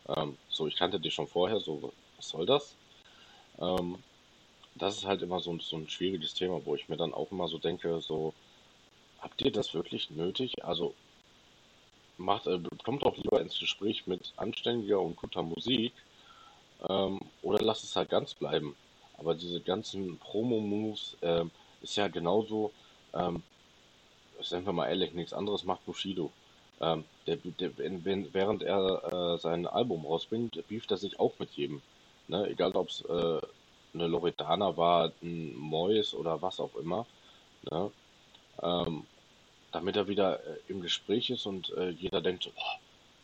ähm, so, ich kannte dich schon vorher, so, was soll das? Ähm, das ist halt immer so, so ein schwieriges Thema, wo ich mir dann auch immer so denke, so, habt ihr das wirklich nötig? Also macht, äh, kommt doch lieber ins Gespräch mit anständiger und guter Musik ähm, oder lasst es halt ganz bleiben. Aber diese ganzen Promo-Moves äh, ist ja genauso, ähm, sagen wir mal ehrlich, nichts anderes macht Bushido. Ähm, der, der, wenn, während er äh, sein Album rausbringt, beeft er sich auch mit jedem. Ne? Egal ob es äh, eine Loredana war, ein Mois oder was auch immer. Ne? Ähm, damit er wieder äh, im Gespräch ist und äh, jeder denkt so, boah,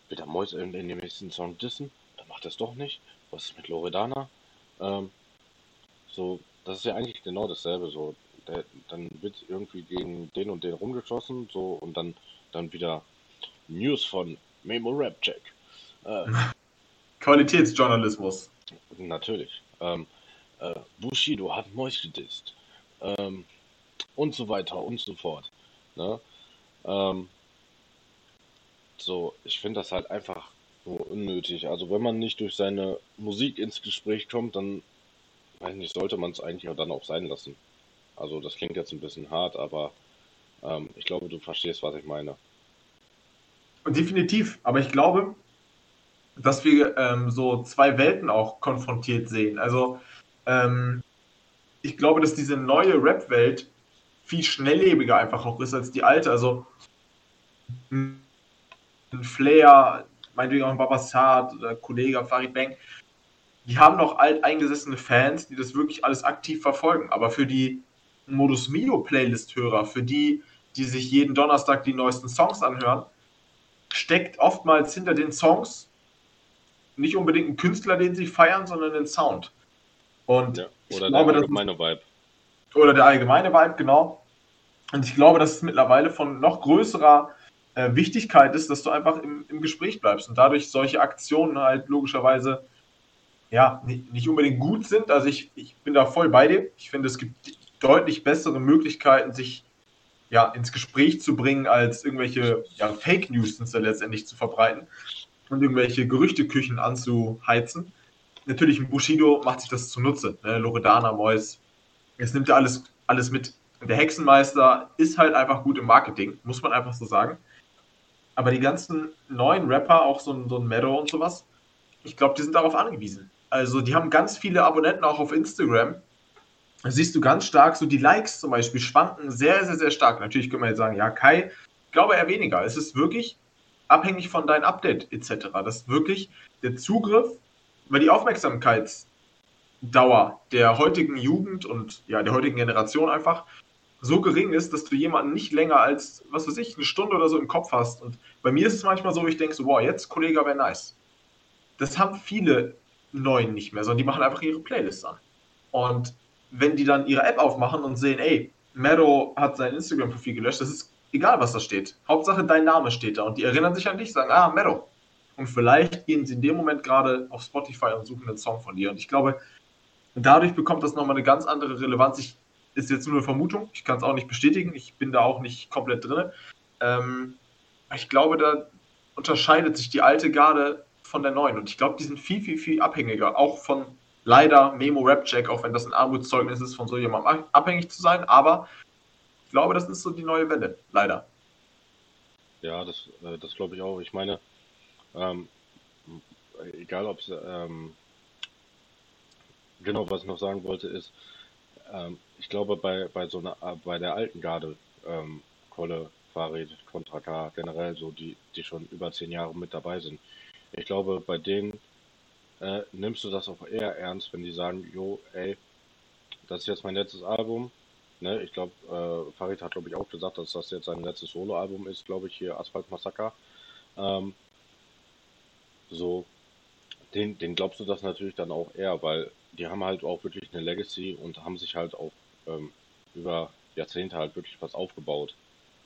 wird der Mois in, in dem nächsten Song dissen? Dann macht er es doch nicht. Was ist mit Loredana? Ähm, so, das ist ja eigentlich genau dasselbe. So, der, dann wird irgendwie gegen den und den rumgeschossen, so und dann, dann wieder News von Memo Rap Check. Äh, Qualitätsjournalismus. Natürlich. Ähm, äh, Bushido hat Mois gedisst. Ähm, und so weiter und so fort. Ne? Ähm, so, ich finde das halt einfach nur unnötig. Also wenn man nicht durch seine Musik ins Gespräch kommt, dann weiß nicht, sollte man es eigentlich auch dann auch sein lassen. Also das klingt jetzt ein bisschen hart, aber ähm, ich glaube, du verstehst, was ich meine. Definitiv, aber ich glaube, dass wir ähm, so zwei Welten auch konfrontiert sehen. Also ähm, ich glaube, dass diese neue Rap-Welt viel schnelllebiger einfach auch ist als die alte. Also ein Flair, meinetwegen auch ein Babassat oder Kollege Farid Bang, die haben noch alteingesessene Fans, die das wirklich alles aktiv verfolgen. Aber für die Modus Mio Playlist-Hörer, für die, die sich jeden Donnerstag die neuesten Songs anhören, steckt oftmals hinter den Songs nicht unbedingt ein Künstler, den sie feiern, sondern den Sound. Und ja, oder glaube, der allgemeine ist, Vibe. Oder der allgemeine Vibe, genau. Und ich glaube, dass es mittlerweile von noch größerer äh, Wichtigkeit ist, dass du einfach im, im, Gespräch bleibst und dadurch solche Aktionen halt logischerweise ja nicht, nicht unbedingt gut sind. Also ich, ich bin da voll bei dir. Ich finde, es gibt deutlich bessere Möglichkeiten, sich ja, ins Gespräch zu bringen, als irgendwelche ja, Fake News sind ja letztendlich zu verbreiten und irgendwelche Gerüchteküchen anzuheizen. Natürlich, Bushido macht sich das zunutze. Ne? Loredana, Mois, es nimmt ja alles, alles mit. Der Hexenmeister ist halt einfach gut im Marketing, muss man einfach so sagen. Aber die ganzen neuen Rapper, auch so so ein Meadow und sowas, ich glaube, die sind darauf angewiesen. Also, die haben ganz viele Abonnenten auch auf Instagram. Da siehst du ganz stark, so die Likes zum Beispiel schwanken sehr, sehr, sehr stark. Natürlich können wir jetzt sagen, ja, Kai, ich glaube eher weniger. Es ist wirklich abhängig von deinem Update etc. Dass wirklich der Zugriff, weil die Aufmerksamkeitsdauer der heutigen Jugend und ja, der heutigen Generation einfach so gering ist, dass du jemanden nicht länger als, was weiß ich, eine Stunde oder so im Kopf hast. Und bei mir ist es manchmal so, ich denke so, wow, jetzt Kollege wäre nice. Das haben viele Neuen nicht mehr, sondern die machen einfach ihre Playlist an. Und wenn die dann ihre App aufmachen und sehen, ey, Meadow hat sein Instagram-Profil gelöscht, das ist egal, was da steht. Hauptsache dein Name steht da und die erinnern sich an dich, sagen, ah, Meadow. Und vielleicht gehen sie in dem Moment gerade auf Spotify und suchen einen Song von dir. Und ich glaube, dadurch bekommt das nochmal eine ganz andere Relevanz. Ich, ist jetzt nur eine Vermutung, ich kann es auch nicht bestätigen, ich bin da auch nicht komplett drin. Ähm, ich glaube, da unterscheidet sich die alte Garde von der neuen. Und ich glaube, die sind viel, viel, viel abhängiger, auch von leider Memo Rap Check, auch wenn das ein Armutszeugnis ist, von so jemandem abhängig zu sein. Aber ich glaube, das ist so die neue Welle, leider. Ja, das, äh, das glaube ich auch. Ich meine, ähm, egal ob es, ähm, genau, was ich noch sagen wollte, ist, ähm, ich glaube, bei, bei so einer, bei der alten Garde, ähm, Kolle, Farid, Contra K, generell so, die, die schon über zehn Jahre mit dabei sind. Ich glaube, bei denen äh, nimmst du das auch eher ernst, wenn die sagen, jo, ey, das ist jetzt mein letztes Album. Ne, ich glaube, äh, Farid hat, glaube ich, auch gesagt, dass das jetzt sein letztes Soloalbum ist, glaube ich, hier Asphalt Massaker. Ähm, so, den, den glaubst du das natürlich dann auch eher, weil die haben halt auch wirklich eine Legacy und haben sich halt auch ähm, über Jahrzehnte halt wirklich was aufgebaut.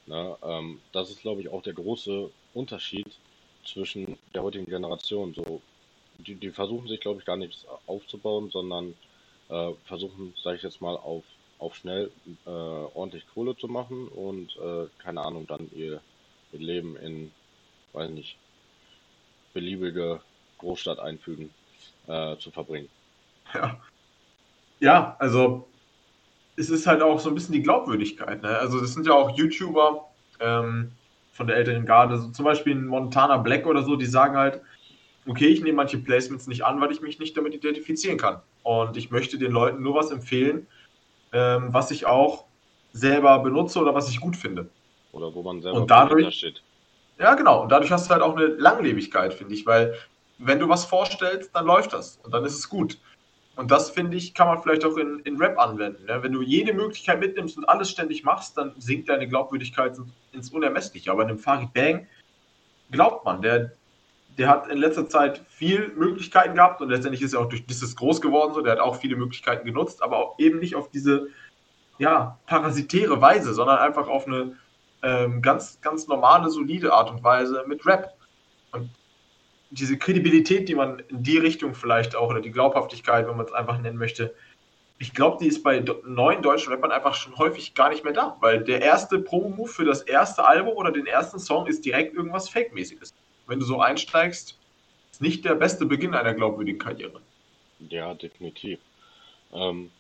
Ne? Ähm, das ist, glaube ich, auch der große Unterschied zwischen der heutigen Generation. So, die, die versuchen sich, glaube ich, gar nichts aufzubauen, sondern äh, versuchen, sage ich jetzt mal, auf, auf schnell äh, ordentlich Kohle zu machen und äh, keine Ahnung, dann ihr, ihr Leben in, weiß nicht, beliebige Großstadt einfügen äh, zu verbringen. Ja. Ja, also es ist halt auch so ein bisschen die Glaubwürdigkeit. Ne? Also das sind ja auch YouTuber ähm, von der älteren Garde, so zum Beispiel Montana Black oder so, die sagen halt, okay, ich nehme manche Placements nicht an, weil ich mich nicht damit identifizieren kann. Und ich möchte den Leuten nur was empfehlen, ähm, was ich auch selber benutze oder was ich gut finde. Oder wo man selber und dadurch, steht. Ja, genau. Und dadurch hast du halt auch eine Langlebigkeit, finde ich, weil wenn du was vorstellst, dann läuft das und dann ist es gut. Und das, finde ich, kann man vielleicht auch in, in Rap anwenden. Ne? Wenn du jede Möglichkeit mitnimmst und alles ständig machst, dann sinkt deine Glaubwürdigkeit ins Unermessliche. Aber in einem Farid Bang glaubt man, der, der hat in letzter Zeit viel Möglichkeiten gehabt und letztendlich ist er auch durch dieses groß geworden, so der hat auch viele Möglichkeiten genutzt, aber auch eben nicht auf diese ja, parasitäre Weise, sondern einfach auf eine ähm, ganz, ganz normale, solide Art und Weise mit Rap. Und diese Kredibilität, die man in die Richtung vielleicht auch, oder die Glaubhaftigkeit, wenn man es einfach nennen möchte, ich glaube, die ist bei neuen deutschen Rappern einfach schon häufig gar nicht mehr da, weil der erste Promo-Move für das erste Album oder den ersten Song ist direkt irgendwas Fake-mäßiges. Wenn du so einsteigst, ist nicht der beste Beginn einer glaubwürdigen Karriere. Ja, definitiv. Ähm,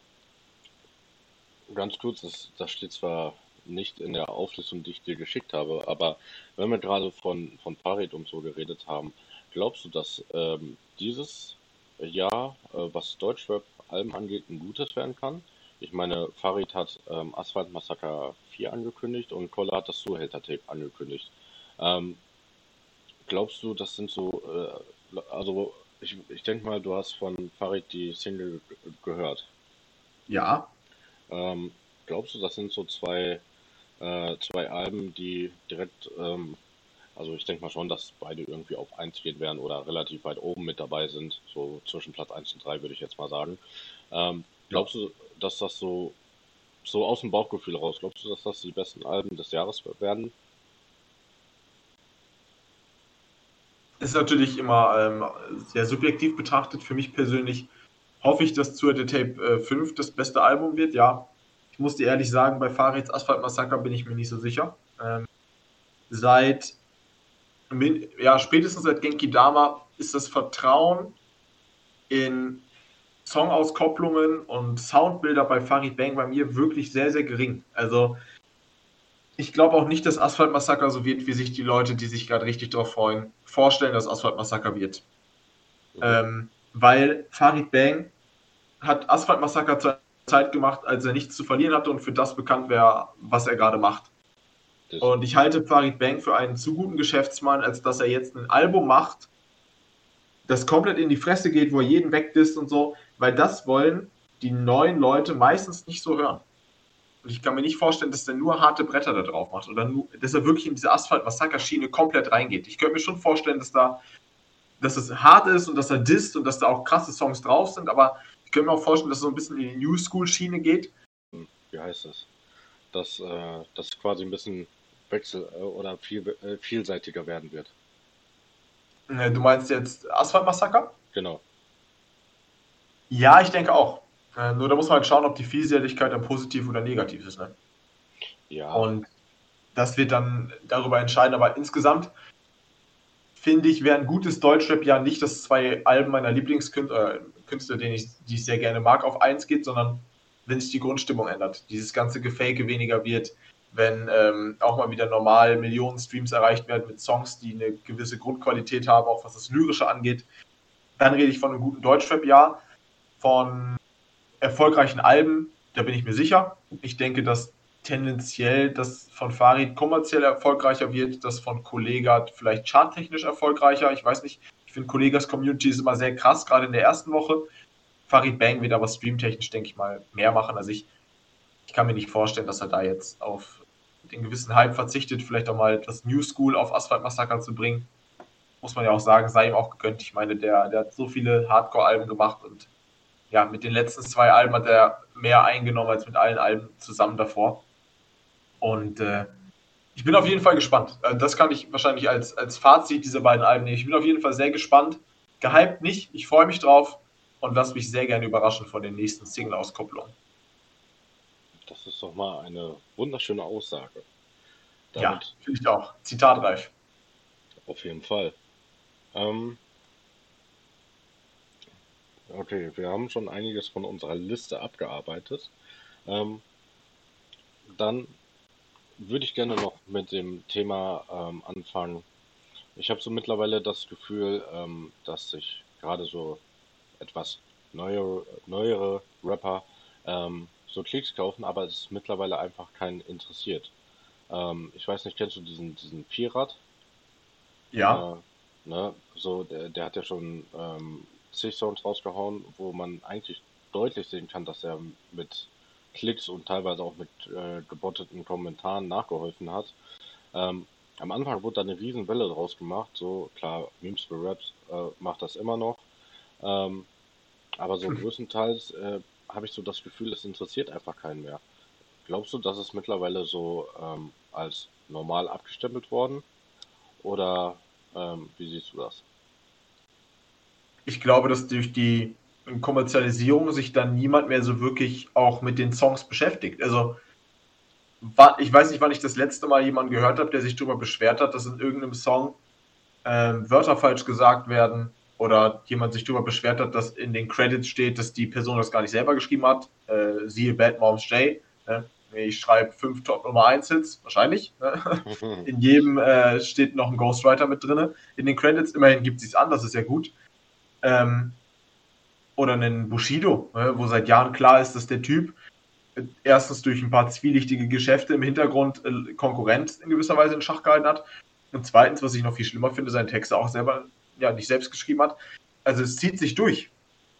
ganz kurz, das, das steht zwar nicht in der Auflistung, die ich dir geschickt habe, aber wenn wir gerade von, von Farid und so geredet haben, glaubst du, dass ähm, dieses Jahr, äh, was Deutschrap Alben angeht, ein gutes werden kann. Ich meine, Farid hat ähm, Asphalt Massaker 4 angekündigt und Koller hat das Zuhälter Tape angekündigt. Ähm, glaubst du, das sind so, äh, also ich, ich denke mal, du hast von Farid die Single gehört. Ja. Ähm, glaubst du, das sind so zwei, äh, zwei Alben, die direkt ähm, also ich denke mal schon, dass beide irgendwie auf 1 gehen werden oder relativ weit oben mit dabei sind. So zwischen Platz 1 und 3 würde ich jetzt mal sagen. Ähm, glaubst du, dass das so, so aus dem Bauchgefühl raus, glaubst du, dass das die besten Alben des Jahres werden? Ist natürlich immer ähm, sehr subjektiv betrachtet. Für mich persönlich hoffe ich, dass Tour de Tape äh, 5 das beste Album wird. Ja, ich muss dir ehrlich sagen, bei Farids Asphalt Massaker bin ich mir nicht so sicher. Ähm, seit ja, spätestens seit Genki Dama ist das Vertrauen in Songauskopplungen und Soundbilder bei Farid Bang bei mir wirklich sehr, sehr gering. Also ich glaube auch nicht, dass Asphalt Massaker so wird, wie sich die Leute, die sich gerade richtig darauf freuen, vorstellen, dass Asphalt Massaker wird. Mhm. Ähm, weil Farid Bang hat Asphalt Massaker zur Zeit gemacht, als er nichts zu verlieren hatte und für das bekannt wäre, was er gerade macht. Und ich halte Farid Bang für einen zu guten Geschäftsmann, als dass er jetzt ein Album macht, das komplett in die Fresse geht, wo er jeden wegdisst und so, weil das wollen die neuen Leute meistens nicht so hören. Und ich kann mir nicht vorstellen, dass der nur harte Bretter da drauf macht oder nur, dass er wirklich in diese Asphalt-Massaker-Schiene komplett reingeht. Ich könnte mir schon vorstellen, dass da, dass es hart ist und dass er disst und dass da auch krasse Songs drauf sind, aber ich könnte mir auch vorstellen, dass es so ein bisschen in die New School-Schiene geht. Wie heißt das? Dass äh, das quasi ein bisschen wechsel- äh, oder viel, äh, vielseitiger werden wird. Äh, du meinst jetzt Asphalt-Massaker? Genau. Ja, ich denke auch. Nur da muss man halt schauen, ob die Vielseitigkeit dann positiv oder negativ ist. Ne? Ja. Und das wird dann darüber entscheiden. Aber insgesamt finde ich, wäre ein gutes Deutschrap-Jahr nicht, dass zwei Alben meiner Lieblingskünstler, äh, den ich, die ich sehr gerne mag, auf eins geht, sondern wenn sich die Grundstimmung ändert. Dieses ganze Gefake weniger wird, wenn ähm, auch mal wieder normal Millionen Streams erreicht werden mit Songs, die eine gewisse Grundqualität haben, auch was das Lyrische angeht. Dann rede ich von einem guten Deutschrap-Jahr, von erfolgreichen Alben, da bin ich mir sicher. Ich denke, dass tendenziell das von Farid kommerziell erfolgreicher wird, das von Kollega vielleicht charttechnisch erfolgreicher. Ich weiß nicht, ich finde Kollegas Community ist immer sehr krass, gerade in der ersten Woche. Farid Bang wird aber streamtechnisch, denke ich mal, mehr machen. Also ich, ich kann mir nicht vorstellen, dass er da jetzt auf den gewissen Hype verzichtet, vielleicht auch mal das New School auf Asphalt Massaker zu bringen. Muss man ja auch sagen, sei ihm auch gegönnt. Ich meine, der, der hat so viele Hardcore-Alben gemacht und ja, mit den letzten zwei Alben hat er mehr eingenommen als mit allen Alben zusammen davor. Und äh, ich bin auf jeden Fall gespannt. Äh, das kann ich wahrscheinlich als, als Fazit dieser beiden Alben nehmen. Ich bin auf jeden Fall sehr gespannt. Gehypt nicht, ich freue mich drauf und lasse mich sehr gerne überraschen von den nächsten Single-Auskopplungen. Das ist doch mal eine wunderschöne Aussage. Damit ja, finde ich auch. Zitatreif. Auf jeden Fall. Ähm, okay, wir haben schon einiges von unserer Liste abgearbeitet. Ähm, dann würde ich gerne noch mit dem Thema ähm, anfangen. Ich habe so mittlerweile das Gefühl, ähm, dass sich gerade so etwas neuere, neuere Rapper ähm, so Klicks kaufen, aber es ist mittlerweile einfach keinen interessiert. Ähm, ich weiß nicht, kennst du diesen, diesen Vierrad? Ja. Äh, ne, so, der, der hat ja schon ähm, zig Songs rausgehauen, wo man eigentlich deutlich sehen kann, dass er mit Klicks und teilweise auch mit äh, gebotteten Kommentaren nachgeholfen hat. Ähm, am Anfang wurde da eine riesen Welle draus gemacht, so klar, Memes für Raps äh, macht das immer noch. Ähm, aber so größtenteils äh, habe ich so das Gefühl, es interessiert einfach keinen mehr. Glaubst du, dass es mittlerweile so ähm, als normal abgestempelt worden? Oder ähm, wie siehst du das? Ich glaube, dass durch die Kommerzialisierung sich dann niemand mehr so wirklich auch mit den Songs beschäftigt. Also, ich weiß nicht, wann ich das letzte Mal jemanden gehört habe, der sich darüber beschwert hat, dass in irgendeinem Song äh, Wörter falsch gesagt werden oder jemand sich darüber beschwert hat, dass in den Credits steht, dass die Person das gar nicht selber geschrieben hat. Äh, siehe Bad Moms J. Ne? Ich schreibe fünf Top Nummer 1 Hits, wahrscheinlich. Ne? In jedem äh, steht noch ein Ghostwriter mit drin. In den Credits, immerhin gibt es es an, das ist ja gut. Ähm, oder einen Bushido, ne? wo seit Jahren klar ist, dass der Typ äh, erstens durch ein paar zwielichtige Geschäfte im Hintergrund äh, Konkurrenz in gewisser Weise in Schach gehalten hat. Und zweitens, was ich noch viel schlimmer finde, seinen Text auch selber, ja, nicht selbst geschrieben hat. Also es zieht sich durch.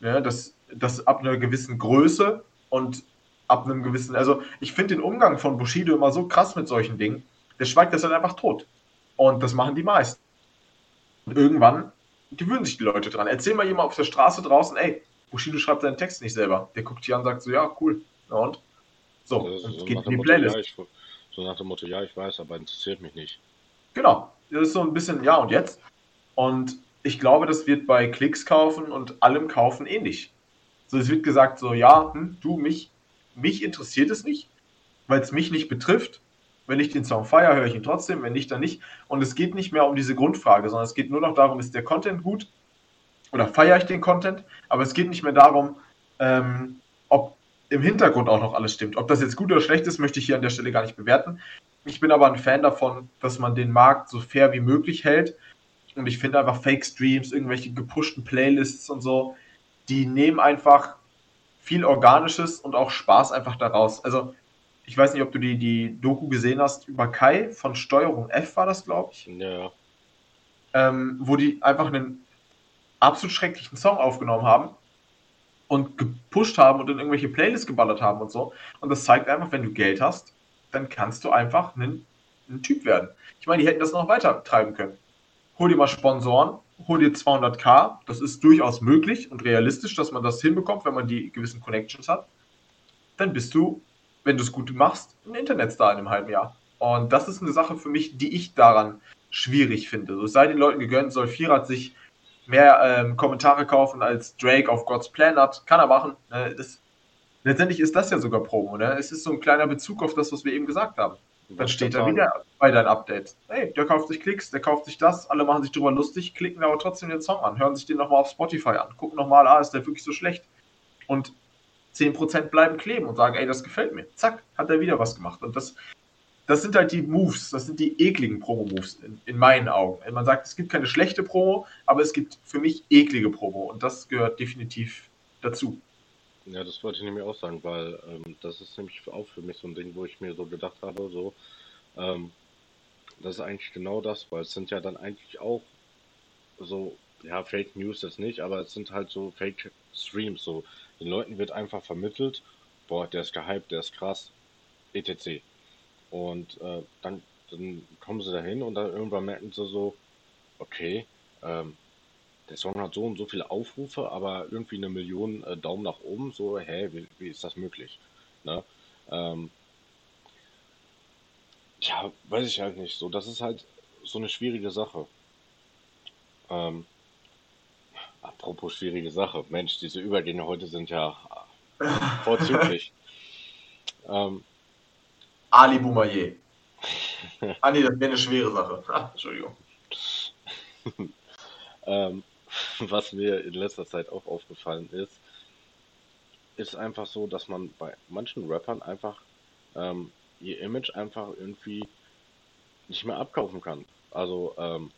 Ja, dass, dass ab einer gewissen Größe und ab einem gewissen, also ich finde den Umgang von Bushido immer so krass mit solchen Dingen, der schweigt das halt einfach tot. Und das machen die meisten. Und irgendwann gewöhnen sich die Leute dran. Erzähl mal jemand auf der Straße draußen, ey, Bushido schreibt seinen Text nicht selber. Der guckt hier an und sagt so, ja, cool. Ja, und? So, und so geht in die Motto, Playlist. ja, ich, so nach dem Motto, ja, ich weiß, aber interessiert mich nicht. Genau. Das ist so ein bisschen, ja, und jetzt? Und ich glaube, das wird bei Klicks kaufen und allem kaufen ähnlich. So, es wird gesagt, so, ja, hm, du, mich, mich interessiert es nicht, weil es mich nicht betrifft. Wenn ich den Song feiere, höre ich ihn trotzdem, wenn nicht, dann nicht. Und es geht nicht mehr um diese Grundfrage, sondern es geht nur noch darum, ist der Content gut oder feiere ich den Content, aber es geht nicht mehr darum, ähm, ob im Hintergrund auch noch alles stimmt. Ob das jetzt gut oder schlecht ist, möchte ich hier an der Stelle gar nicht bewerten. Ich bin aber ein Fan davon, dass man den Markt so fair wie möglich hält. Und ich finde einfach Fake-Streams, irgendwelche gepushten Playlists und so, die nehmen einfach viel Organisches und auch Spaß einfach daraus. Also, ich weiß nicht, ob du die, die Doku gesehen hast über Kai von Steuerung F war das, glaube ich Ja, ähm, wo die einfach einen absolut schrecklichen Song aufgenommen haben und gepusht haben und in irgendwelche Playlists geballert haben und so. Und das zeigt einfach, wenn du Geld hast, dann kannst du einfach ein, ein Typ werden. Ich meine, die hätten das noch weiter treiben können. Hol dir mal Sponsoren, hol dir 200k. Das ist durchaus möglich und realistisch, dass man das hinbekommt, wenn man die gewissen Connections hat. Dann bist du, wenn du es gut machst, ein Internetstar in einem halben Jahr. Und das ist eine Sache für mich, die ich daran schwierig finde. So es sei den Leuten gegönnt, soll Vierrad sich mehr ähm, Kommentare kaufen als Drake auf God's Plan hat. Kann er machen. Äh, das, letztendlich ist das ja sogar Promo. Ne? Es ist so ein kleiner Bezug auf das, was wir eben gesagt haben. Dann steht er wieder bei deinen Updates. Hey, der kauft sich Klicks, der kauft sich das, alle machen sich drüber lustig, klicken aber trotzdem den Song an, hören sich den nochmal auf Spotify an, gucken nochmal, ah, ist der wirklich so schlecht? Und 10% bleiben kleben und sagen, ey, das gefällt mir. Zack, hat er wieder was gemacht. Und das, das sind halt die Moves, das sind die ekligen Promo-Moves in, in meinen Augen. Man sagt, es gibt keine schlechte Promo, aber es gibt für mich eklige Promo und das gehört definitiv dazu. Ja, das wollte ich nämlich auch sagen, weil ähm, das ist nämlich auch für mich so ein Ding, wo ich mir so gedacht habe, so, ähm, das ist eigentlich genau das, weil es sind ja dann eigentlich auch so, ja, Fake News jetzt nicht, aber es sind halt so Fake Streams, so, den Leuten wird einfach vermittelt, boah, der ist gehypt, der ist krass, etc. Und äh, dann, dann kommen sie dahin und dann irgendwann merken sie so, okay, ähm, der Song hat so und so viele Aufrufe, aber irgendwie eine Million äh, Daumen nach oben. So, hä, wie, wie ist das möglich? Ne? Ähm, ja, weiß ich halt nicht. So, das ist halt so eine schwierige Sache. Ähm, apropos schwierige Sache. Mensch, diese Übergänge heute sind ja vorzüglich. ähm, Ali Boumaier. ah nee, das wäre eine schwere Sache. Ah, Entschuldigung. ähm, was mir in letzter Zeit auch aufgefallen ist, ist einfach so, dass man bei manchen Rappern einfach ähm, ihr Image einfach irgendwie nicht mehr abkaufen kann. Also, ähm,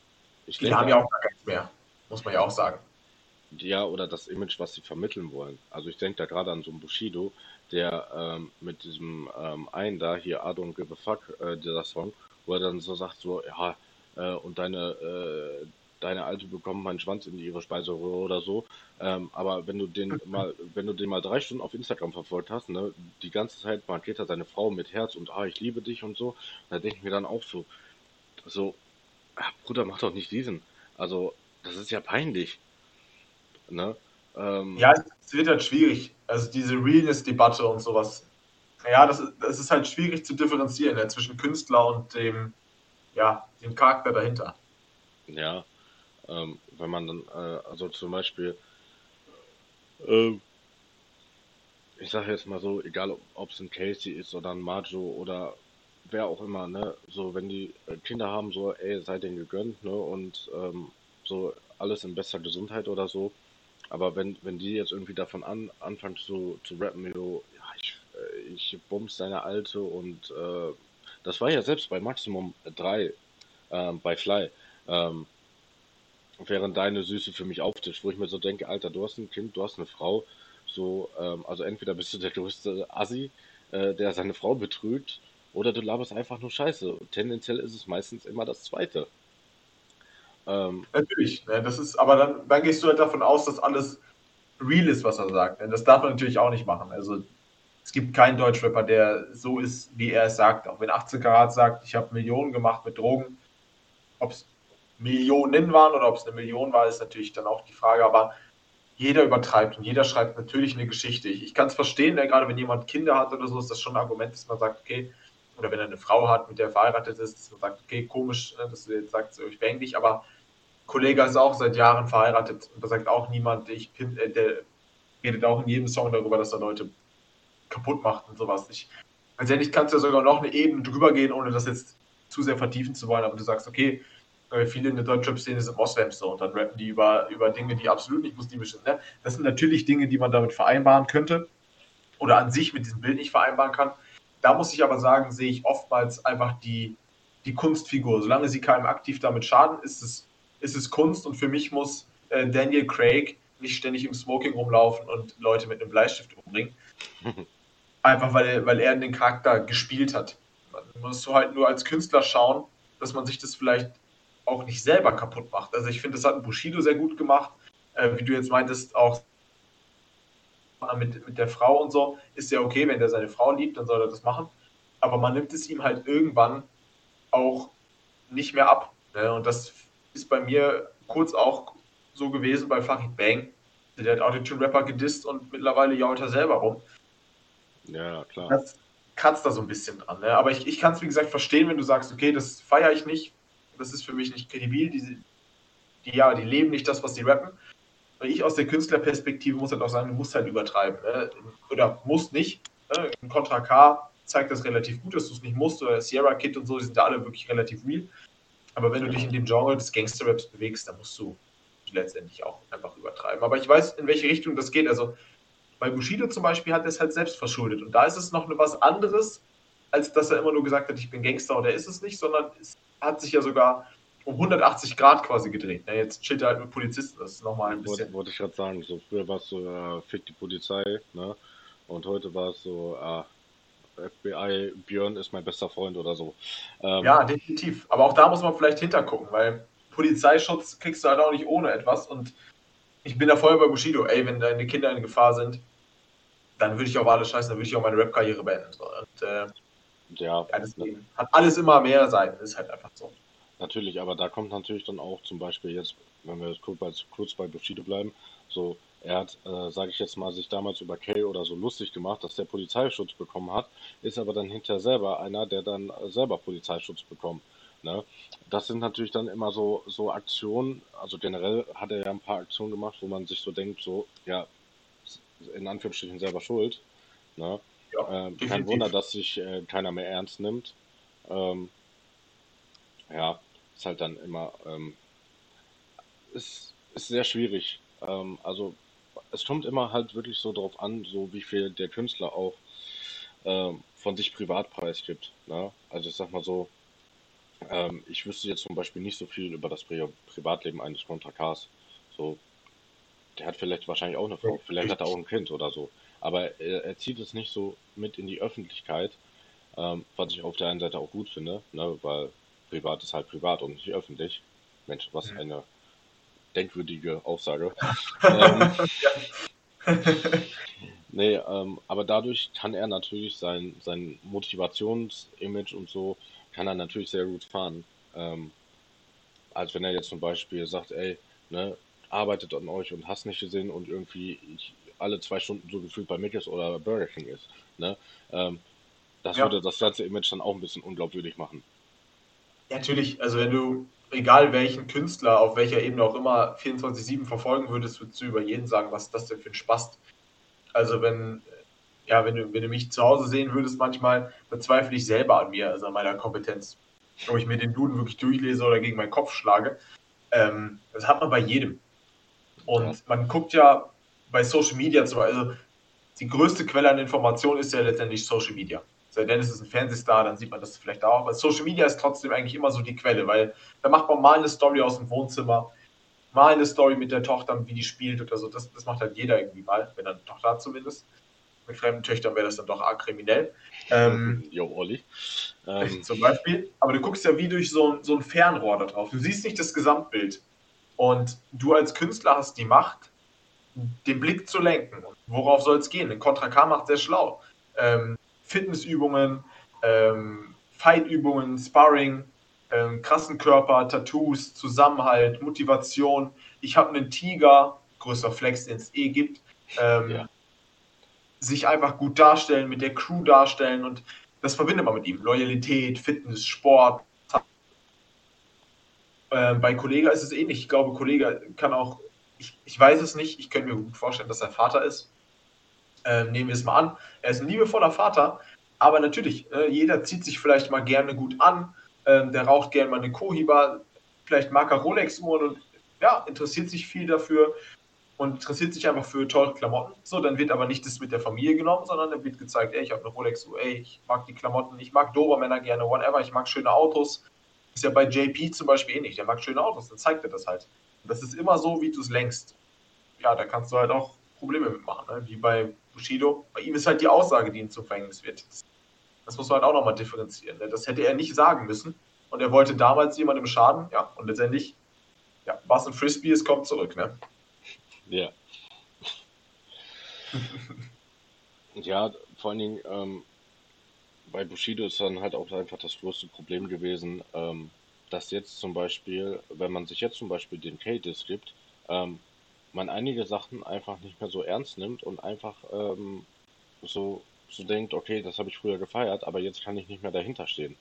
ich Die denke, haben ja auch gar keins mehr, muss man ja auch sagen. Ja, oder das Image, was sie vermitteln wollen. Also ich denke da gerade an so einen Bushido, der ähm, mit diesem ähm, einen da, hier I don't give a fuck, äh, dieser Song, wo er dann so sagt, so, ja, äh, und deine, äh, deine Alte bekommt meinen Schwanz in ihre Speiseröhre oder so. Ähm, aber wenn du den mal, wenn du den mal drei Stunden auf Instagram verfolgt hast, ne, die ganze Zeit markiert er seine Frau mit Herz und ah, ich liebe dich und so, da denke ich mir dann auch so, so, Bruder, mach doch nicht diesen. Also, das ist ja peinlich. Ne? Ähm, Ja, es wird halt schwierig. Also diese Realness-Debatte und sowas. Ja, das, ist- das ist halt schwierig zu differenzieren ja, zwischen Künstler und dem, ja, dem Charakter dahinter. Ja, ähm, wenn man dann, äh, also zum Beispiel, äh, ich sage jetzt mal so, egal ob es ein Casey ist oder ein Majo oder wer auch immer, ne, so wenn die äh, Kinder haben, so, ey, sei denen gegönnt, ne, und ähm, so alles in bester Gesundheit oder so. Aber wenn, wenn die jetzt irgendwie davon an, anfangen zu, zu rappen, so, ja, ich, äh, ich bums deine Alte und äh, das war ja selbst bei Maximum 3 äh, bei Fly. Ähm, während deine Süße für mich auftischt, wo ich mir so denke, Alter, du hast ein Kind, du hast eine Frau, so, ähm, also entweder bist du der größte Assi, äh, der seine Frau betrügt, oder du laberst einfach nur Scheiße. Tendenziell ist es meistens immer das Zweite. Ähm, natürlich, ne? das ist, aber dann, dann gehst du halt davon aus, dass alles real ist, was er sagt. Ne? Das darf man natürlich auch nicht machen. Also es gibt keinen Deutschrapper, der so ist, wie er es sagt. Auch wenn 18 Karat sagt, ich habe Millionen gemacht mit Drogen, ob es Millionen waren oder ob es eine Million war, ist natürlich dann auch die Frage. Aber jeder übertreibt und jeder schreibt natürlich eine Geschichte. Ich, ich kann es verstehen, ne? gerade wenn jemand Kinder hat oder so, ist das schon ein Argument, dass man sagt, okay, oder wenn er eine Frau hat, mit der er verheiratet ist, dass man sagt, okay, komisch, ne, dass du jetzt sagst, ich bang dich, aber Kollege ist auch seit Jahren verheiratet und da sagt auch niemand, ich bin, äh, der redet auch in jedem Song darüber, dass er Leute kaputt macht und sowas. Ich, letztendlich kannst du ja sogar noch eine Ebene drüber gehen, ohne das jetzt zu sehr vertiefen zu wollen, aber du sagst, okay, äh, viele in der Deutschrap-Szene sind Moslems so und dann rappen die über, über Dinge, die absolut nicht muslimisch sind. Ne? Das sind natürlich Dinge, die man damit vereinbaren könnte oder an sich mit diesem Bild nicht vereinbaren kann. Da muss ich aber sagen, sehe ich oftmals einfach die, die Kunstfigur. Solange sie keinem aktiv damit schaden, ist es, ist es Kunst und für mich muss äh, Daniel Craig nicht ständig im Smoking rumlaufen und Leute mit einem Bleistift umbringen. Einfach weil er, weil er den Charakter gespielt hat. Man muss halt nur als Künstler schauen, dass man sich das vielleicht auch nicht selber kaputt macht. Also ich finde, das hat Bushido sehr gut gemacht. Äh, wie du jetzt meintest, auch mit, mit der Frau und so, ist ja okay, wenn der seine Frau liebt, dann soll er das machen. Aber man nimmt es ihm halt irgendwann auch nicht mehr ab. Ne? Und das ist bei mir kurz auch so gewesen bei Farid Bang. Der hat Autotune-Rapper gedisst und mittlerweile jault er selber rum. Ja, klar. Das kratzt da so ein bisschen dran. Ne? Aber ich, ich kann es, wie gesagt, verstehen, wenn du sagst, okay, das feiere ich nicht, das ist für mich nicht kredibil. Die, die, ja, die leben nicht das, was sie rappen ich aus der Künstlerperspektive muss halt auch sagen, du musst halt übertreiben. Ne? Oder musst nicht. Ne? Contra K zeigt das relativ gut, dass du es nicht musst. Oder Sierra Kid und so, die sind da alle wirklich relativ real. Aber wenn du dich in dem Genre des Gangster-Raps bewegst, dann musst du letztendlich auch einfach übertreiben. Aber ich weiß, in welche Richtung das geht. Also bei Bushido zum Beispiel hat er es halt selbst verschuldet. Und da ist es noch was anderes, als dass er immer nur gesagt hat, ich bin Gangster und er ist es nicht, sondern es hat sich ja sogar um 180 Grad quasi gedreht. Ne? Jetzt chillt er halt mit Polizisten, das ist nochmal ein bisschen. Wollte, wollte ich gerade sagen, so früher war es so, äh, fick die Polizei, ne? Und heute war es so, äh, FBI, Björn ist mein bester Freund oder so. Ähm, ja, definitiv. Aber auch da muss man vielleicht hintergucken, weil Polizeischutz kriegst du halt auch nicht ohne etwas. Und ich bin da voll bei Bushido, ey, wenn deine Kinder in Gefahr sind, dann würde ich auf alles scheißen, dann würde ich auch meine Rap-Karriere beenden. Und, äh, ja, ja hat alles immer mehr Seiten, ist halt einfach so. Natürlich, aber da kommt natürlich dann auch zum Beispiel jetzt, wenn wir jetzt kurz bei, kurz bei Bushido bleiben, so, er hat, äh, sage ich jetzt mal, sich damals über Kay oder so lustig gemacht, dass der Polizeischutz bekommen hat, ist aber dann hinterher selber einer, der dann selber Polizeischutz bekommt. Ne? Das sind natürlich dann immer so, so Aktionen, also generell hat er ja ein paar Aktionen gemacht, wo man sich so denkt, so, ja, in Anführungsstrichen selber schuld. Ne? Ja, äh, kein Wunder, dass sich äh, keiner mehr ernst nimmt. Ähm, ja, ist halt dann immer, ähm, ist, ist sehr schwierig. Ähm, also es kommt immer halt wirklich so drauf an, so wie viel der Künstler auch ähm, von sich privat preisgibt. Ne? Also ich sag mal so, ähm, ich wüsste jetzt zum Beispiel nicht so viel über das Pri Privatleben eines Contra Cars. So, der hat vielleicht wahrscheinlich auch eine Frau, vielleicht hat er auch ein Kind oder so. Aber er, er zieht es nicht so mit in die Öffentlichkeit, ähm, was ich auf der einen Seite auch gut finde, ne? weil privat ist halt privat und nicht öffentlich. Mensch, was mhm. eine denkwürdige Aussage. ähm, nee, ähm, aber dadurch kann er natürlich sein, sein Motivationsimage und so, kann er natürlich sehr gut fahren. Ähm, als wenn er jetzt zum Beispiel sagt, ey, ne, arbeitet an euch und hast nicht gesehen und irgendwie ich, alle zwei Stunden so gefühlt bei Mickes oder Burger King ist. Ne? Ähm, das ja. würde das ganze Image dann auch ein bisschen unglaubwürdig machen. Ja, natürlich, also wenn du egal welchen Künstler, auf welcher Ebene auch immer, 24-7 verfolgen würdest, würdest du über jeden sagen, was ist das denn für ein Spast. Also wenn, ja, wenn du, wenn du mich zu Hause sehen würdest, manchmal bezweifle ich selber an mir, also an meiner Kompetenz. Ob ich mir den Duden wirklich durchlese oder gegen meinen Kopf schlage. Ähm, das hat man bei jedem. Und man guckt ja bei Social Media zum Beispiel, also die größte Quelle an Informationen ist ja letztendlich Social Media. Sei denn es ist ein Fernsehstar, dann sieht man das vielleicht auch. Aber Social Media ist trotzdem eigentlich immer so die Quelle, weil da macht man mal eine Story aus dem Wohnzimmer, mal eine Story mit der Tochter, wie die spielt oder so. Das, das macht halt jeder irgendwie mal, wenn er eine Tochter hat zumindest. Mit fremden Töchtern wäre das dann doch arg kriminell. Ähm, jo, Olli. Ähm. Zum Beispiel. Aber du guckst ja wie durch so, so ein Fernrohr da drauf. Du siehst nicht das Gesamtbild. Und du als Künstler hast die Macht, den Blick zu lenken. Und worauf soll es gehen? Den Contra K macht sehr schlau. Ähm, Fitnessübungen, ähm, Fightübungen, Sparring, ähm, krassen Körper, Tattoos, Zusammenhalt, Motivation. Ich habe einen Tiger, größter Flex, den es eh gibt. Ähm, ja. Sich einfach gut darstellen, mit der Crew darstellen und das verbindet man mit ihm. Loyalität, Fitness, Sport. Ähm, bei Kollega ist es ähnlich. Ich glaube, Kollega kann auch, ich, ich weiß es nicht, ich könnte mir gut vorstellen, dass er Vater ist. Ähm, nehmen wir es mal an. Er ist ein liebevoller Vater, aber natürlich, äh, jeder zieht sich vielleicht mal gerne gut an, ähm, der raucht gerne mal eine Kohiba, vielleicht mag er Rolex-Uhren und ja, interessiert sich viel dafür und interessiert sich einfach für teure Klamotten. So, dann wird aber nicht das mit der Familie genommen, sondern dann wird gezeigt, ey, ich habe eine Rolex-Uhr, ey, ich mag die Klamotten, ich mag Dobermänner gerne, whatever, ich mag schöne Autos. Ist ja bei JP zum Beispiel ähnlich, der mag schöne Autos, dann zeigt er das halt. Das ist immer so, wie du es lenkst. Ja, da kannst du halt auch Probleme mitmachen, ne? wie bei Bushido. Bei ihm ist halt die Aussage, die ihm zum Verhängnis wird. Das muss man halt auch nochmal differenzieren. Ne? Das hätte er nicht sagen müssen. Und er wollte damals jemandem schaden, ja, und letztendlich, ja, was ein Frisbee ist, kommt zurück, ne? Ja. ja, vor allen Dingen, ähm, bei Bushido ist dann halt auch einfach das größte Problem gewesen, ähm, dass jetzt zum Beispiel, wenn man sich jetzt zum Beispiel den K-Disc gibt, ähm, man einige Sachen einfach nicht mehr so ernst nimmt und einfach ähm, so, so denkt, okay, das habe ich früher gefeiert, aber jetzt kann ich nicht mehr dahinter stehen.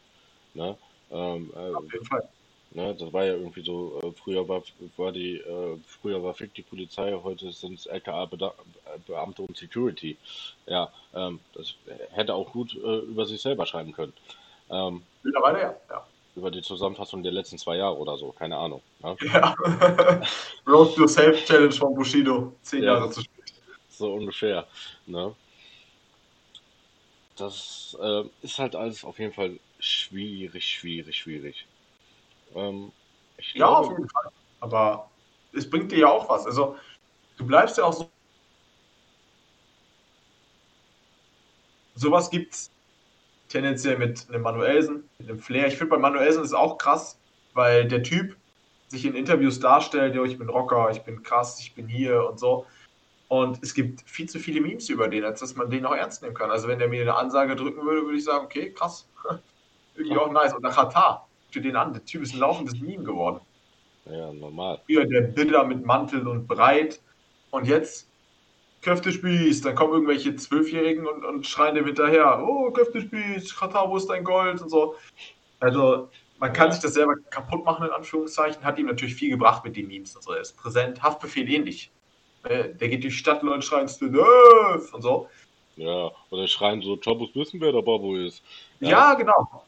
Ne? Ähm, äh, Auf jeden Fall. Ne, das war ja irgendwie so, äh, früher war, war die, äh, früher war Fick die Polizei, heute sind es LKA-Beamte und Security. Ja, ähm, das hätte auch gut äh, über sich selber schreiben können. Ähm, Mittlerweile ja, ja über die Zusammenfassung der letzten zwei Jahre oder so, keine Ahnung. Ne? Ja. Road to Self Challenge von Bushido, zehn ja, Jahre zu spät. So ungefähr. Ne? Das äh, ist halt alles auf jeden Fall schwierig, schwierig, schwierig. Ähm, ja, glaube, auf jeden Fall. Aber es bringt dir ja auch was. Also, du bleibst ja auch so. Sowas gibt's tendenziell mit einem Manuelsen, mit einem Flair. Ich finde bei Manuelsen ist auch krass, weil der Typ sich in Interviews darstellt, ich bin Rocker, ich bin krass, ich bin hier und so. Und es gibt viel zu viele Memes über den, als dass man den auch ernst nehmen kann. Also wenn der mir eine Ansage drücken würde, würde ich sagen, okay, krass. Irgendwie auch nice. Und nach Katar, für den an, der Typ ist ein laufendes Meme geworden. Ja, normal. Früher der Bilder mit Mantel und breit. Und jetzt Köftespieß, dann kommen irgendwelche Zwölfjährigen und, und schreien dem hinterher, oh, Köftespieß, Katar, wo ist dein Gold und so. Also, man kann sich das selber kaputt machen, in Anführungszeichen, hat ihm natürlich viel gebracht mit den Memes und so. Er ist präsent, Haftbefehl ähnlich. Äh, der geht durch die Stadt, Leute schreien Stöf und so. Ja, oder schreien so, Chabos wissen, wer der Babo ist. Ja, ja genau.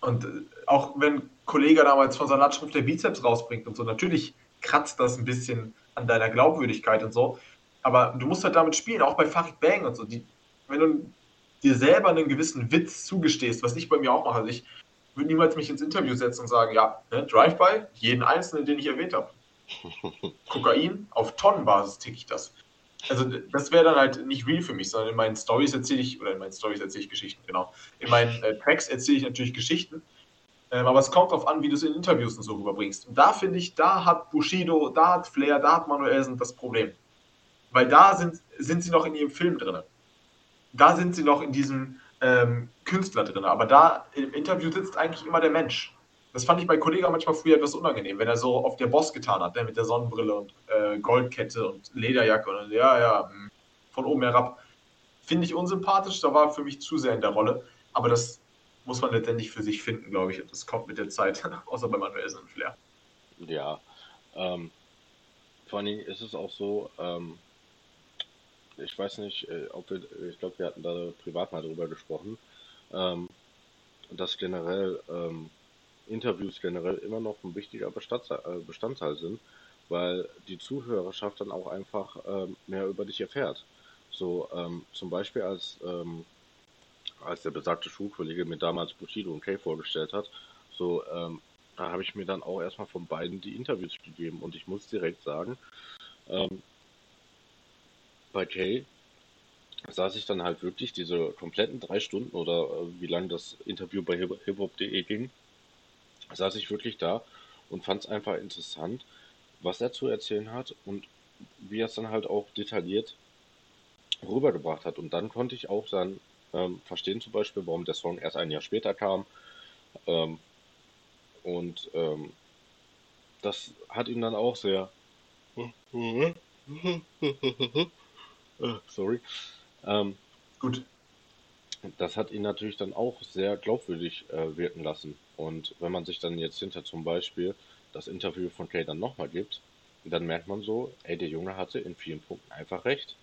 Und äh, auch wenn Kollege damals von seiner Lautschrift der Bizeps rausbringt und so, natürlich kratzt das ein bisschen an deiner Glaubwürdigkeit und so. Aber du musst halt damit spielen, auch bei Farid Bang und so. Die, wenn du dir selber einen gewissen Witz zugestehst, was ich bei mir auch mache, also ich würde niemals mich ins Interview setzen und sagen, ja, ne, Drive-by, jeden einzelnen, den ich erwähnt habe. Kokain, auf Tonnenbasis ticke ich das. Also das wäre dann halt nicht real für mich, sondern in meinen Stories erzähle ich, oder in meinen Stories erzähle ich Geschichten, genau. In meinen äh, Tracks erzähle ich natürlich Geschichten, ähm, aber es kommt darauf an, wie du es in Interviews und so rüberbringst. Und da finde ich, da hat Bushido, da hat Flair, da hat Manuelsen das Problem. Weil da sind, sind sie noch in ihrem Film drin. Da sind sie noch in diesem ähm, Künstler drin. Aber da im Interview sitzt eigentlich immer der Mensch. Das fand ich bei Kollegen manchmal früher etwas unangenehm, wenn er so auf der Boss getan hat, ne, mit der Sonnenbrille und äh, Goldkette und Lederjacke und ja, ja, hm, von oben herab. Finde ich unsympathisch, da war für mich zu sehr in der Rolle. Aber das muss man letztendlich für sich finden, glaube ich. Das kommt mit der Zeit, außer bei Manuel und Flair. Ja. Ähm, vor Dingen ist es auch so, ähm, ich weiß nicht, äh, ob wir, ich glaube, wir hatten da privat mal drüber gesprochen, ähm, dass generell ähm, Interviews generell immer noch ein wichtiger Bestandteil, äh, Bestandteil sind, weil die Zuhörerschaft dann auch einfach ähm, mehr über dich erfährt. So ähm, zum Beispiel als ähm, als der besagte Schulkollege mir damals Bushido und Kay vorgestellt hat, so ähm, da habe ich mir dann auch erstmal von beiden die Interviews gegeben und ich muss direkt sagen, ähm, bei Kay saß ich dann halt wirklich diese kompletten drei Stunden oder äh, wie lange das Interview bei hiphop.de ging, saß ich wirklich da und fand es einfach interessant, was er zu erzählen hat und wie er es dann halt auch detailliert rübergebracht hat. Und dann konnte ich auch dann ähm, verstehen zum Beispiel, warum der Song erst ein Jahr später kam. Ähm, und ähm, das hat ihn dann auch sehr. Sorry. Ähm, Gut. Das hat ihn natürlich dann auch sehr glaubwürdig äh, wirken lassen. Und wenn man sich dann jetzt hinter zum Beispiel das Interview von Kay dann nochmal gibt, dann merkt man so, ey, der Junge hatte in vielen Punkten einfach recht.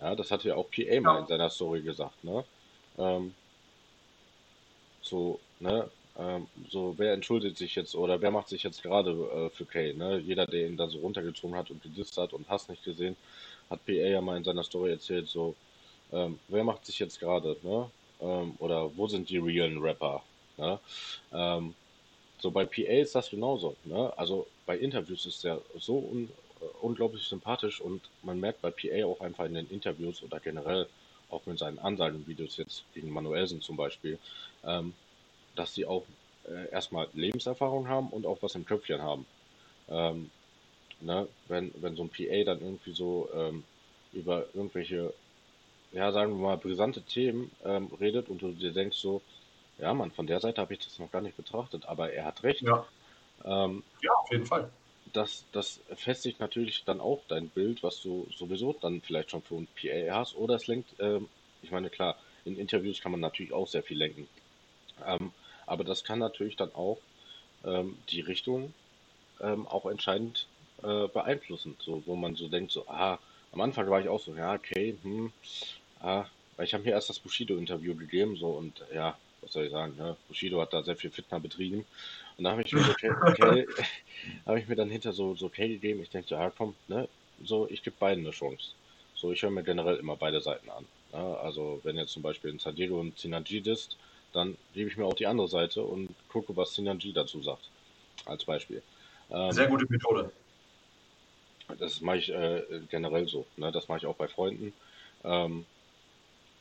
Ja, das hatte ja auch PA mal in seiner Story gesagt, ne? Ähm, so, ne? Ähm, so, wer entschuldigt sich jetzt oder wer macht sich jetzt gerade äh, für Kay, ne? Jeder, der ihn da so runtergezogen hat und gedisst hat und hast nicht gesehen, hat PA ja mal in seiner Story erzählt, so, ähm, wer macht sich jetzt gerade, ne? Ähm, oder wo sind die realen Rapper, ne? Ähm, so bei PA ist das genauso, ne? Also bei Interviews ist er so un äh, unglaublich sympathisch und man merkt bei PA auch einfach in den Interviews oder generell auch mit seinen Ansagenvideos jetzt gegen Manuelsen zum Beispiel, ähm, dass sie auch äh, erstmal Lebenserfahrung haben und auch was im Köpfchen haben. Ähm, ne, wenn, wenn so ein PA dann irgendwie so ähm, über irgendwelche, ja, sagen wir mal, brisante Themen ähm, redet und du dir denkst so, ja, Mann, von der Seite habe ich das noch gar nicht betrachtet, aber er hat recht. Ja, ähm, ja auf jeden Fall. Das, das festigt natürlich dann auch dein Bild, was du sowieso dann vielleicht schon für ein PA hast, oder es lenkt, ähm, ich meine, klar, in Interviews kann man natürlich auch sehr viel lenken. Ähm, aber das kann natürlich dann auch ähm, die Richtung ähm, auch entscheidend äh, beeinflussen. So, wo man so denkt, so, ah, am Anfang war ich auch so, ja, okay, hm, ah, weil ich habe mir erst das Bushido-Interview gegeben, so und ja, was soll ich sagen, ne? Bushido hat da sehr viel Fitner betrieben. Und da habe ich mir so okay, okay habe ich mir dann hinter so, so okay gegeben. Ich denke, so, ja komm, ne, so, ich gebe beiden eine Chance. So, ich höre mir generell immer beide Seiten an. Ne? Also wenn jetzt zum Beispiel ein Sadiego und Sinanji ist, dann gebe ich mir auch die andere Seite und gucke, was Sinanji dazu sagt. Als Beispiel. Ähm, Sehr gute Methode. Das mache ich äh, generell so. Ne? Das mache ich auch bei Freunden. Ähm,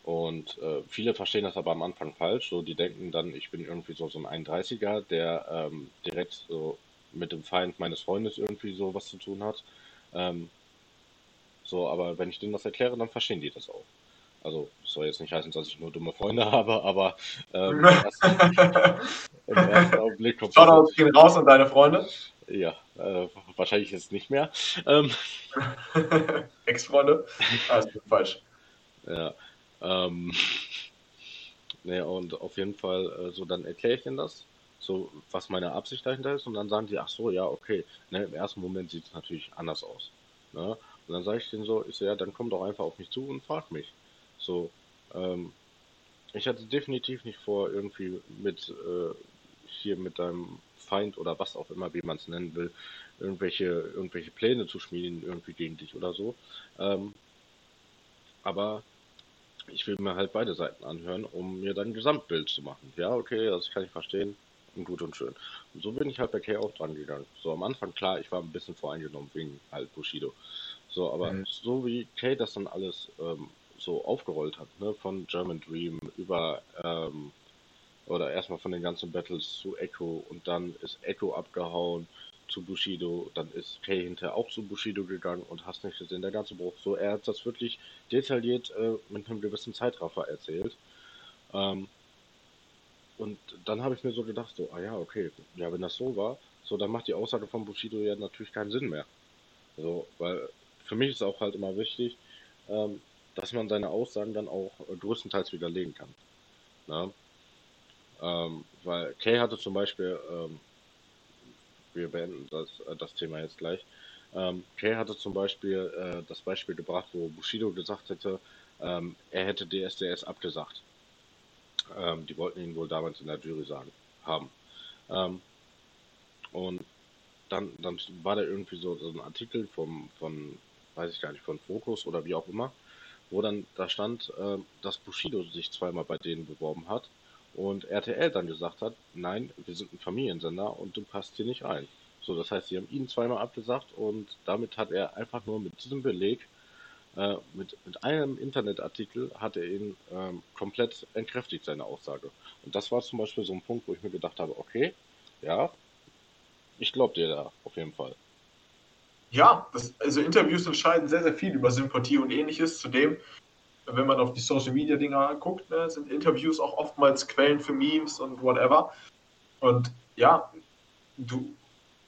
und äh, viele verstehen das aber am Anfang falsch. So, die denken dann, ich bin irgendwie so, so ein 31er, der ähm, direkt so mit dem Feind meines Freundes irgendwie so was zu tun hat. Ähm, so, aber wenn ich denen das erkläre, dann verstehen die das auch. Also, das soll jetzt nicht heißen, dass ich nur dumme Freunde habe, aber ähm, im, ersten, im ersten Augenblick kommt Shoutouts gehen raus an deine Freunde. Ja, äh, wahrscheinlich jetzt nicht mehr. Ähm, Ex-Freunde? Ist falsch. Ja. Ähm, ne, und auf jeden Fall, äh, so dann erkläre ich ihnen das, so was meine Absicht dahinter ist, und dann sagen die, ach so, ja, okay. Ne, Im ersten Moment sieht es natürlich anders aus. Ne? Und dann sage ich denen so, ich so, ja, dann komm doch einfach auf mich zu und frag mich. So, ähm, ich hatte definitiv nicht vor, irgendwie mit äh, hier mit deinem Feind oder was auch immer, wie man es nennen will, irgendwelche, irgendwelche Pläne zu schmieden, irgendwie gegen dich oder so. Ähm, aber ich will mir halt beide Seiten anhören, um mir dann ein Gesamtbild zu machen. Ja, okay, das kann ich verstehen. Und gut und schön. Und so bin ich halt bei Kay auch dran gegangen. So am Anfang, klar, ich war ein bisschen voreingenommen wegen halt Bushido. So, aber mhm. so wie Kay das dann alles ähm, so aufgerollt hat, ne, von German Dream über ähm, oder erstmal von den ganzen Battles zu Echo und dann ist Echo abgehauen zu Bushido, dann ist Kay hinterher auch zu Bushido gegangen und hast nicht gesehen, der ganze Bruch. So, er hat das wirklich detailliert äh, mit einem gewissen Zeitraffer erzählt. Ähm, und dann habe ich mir so gedacht, so, ah ja, okay, ja, wenn das so war, so, dann macht die Aussage von Bushido ja natürlich keinen Sinn mehr. So, weil für mich ist auch halt immer wichtig, ähm, dass man seine Aussagen dann auch äh, größtenteils widerlegen kann. Na? Ähm, weil Kay hatte zum Beispiel, ähm, wir beenden das, äh, das Thema jetzt gleich. Ähm, Kay hatte zum Beispiel äh, das Beispiel gebracht, wo Bushido gesagt hätte, ähm, er hätte DSDS abgesagt. Ähm, die wollten ihn wohl damals in der Jury sagen, haben. Ähm, und dann, dann war da irgendwie so, so ein Artikel vom, von, weiß ich gar nicht, von Focus oder wie auch immer, wo dann da stand, äh, dass Bushido sich zweimal bei denen beworben hat und RTL dann gesagt hat, nein, wir sind ein Familiensender und du passt hier nicht rein. So, das heißt, sie haben ihn zweimal abgesagt und damit hat er einfach nur mit diesem Beleg, äh, mit, mit einem Internetartikel, hat er ihn ähm, komplett entkräftigt, seine Aussage. Und das war zum Beispiel so ein Punkt, wo ich mir gedacht habe, okay, ja, ich glaube dir da auf jeden Fall. Ja, das, also Interviews entscheiden sehr, sehr viel über Sympathie und ähnliches. Zudem wenn man auf die Social Media Dinger guckt, ne, sind Interviews auch oftmals Quellen für Memes und whatever. Und ja, du,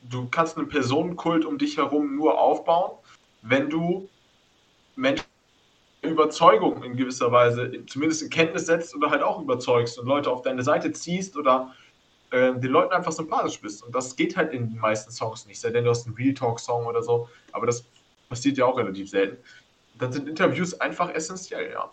du kannst einen Personenkult um dich herum nur aufbauen, wenn du Menschen Überzeugung in gewisser Weise, zumindest in Kenntnis setzt oder halt auch überzeugst und Leute auf deine Seite ziehst oder äh, den Leuten einfach sympathisch bist. Und das geht halt in den meisten Songs nicht, sei denn du hast einen Real Talk Song oder so, aber das passiert ja auch relativ selten dann sind Interviews einfach essentiell, ja.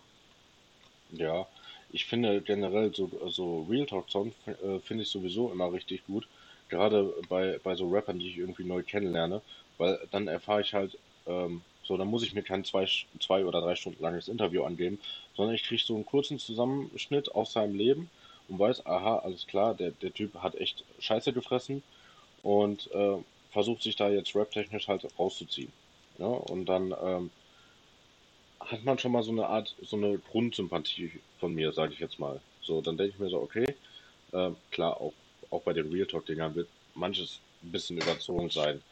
Ja, ich finde generell so, so Real Talk Songs äh, finde ich sowieso immer richtig gut. Gerade bei, bei so Rappern, die ich irgendwie neu kennenlerne, weil dann erfahre ich halt, ähm, so, dann muss ich mir kein zwei, zwei oder drei Stunden langes Interview angeben, sondern ich kriege so einen kurzen Zusammenschnitt aus seinem Leben und weiß, aha, alles klar, der, der Typ hat echt Scheiße gefressen und äh, versucht sich da jetzt raptechnisch halt rauszuziehen. Ja, und dann ähm, hat man schon mal so eine Art, so eine Grundsympathie von mir, sage ich jetzt mal. So, dann denke ich mir so, okay, äh, klar, auch, auch bei den Real Talk-Dingern wird manches ein bisschen überzogen sein.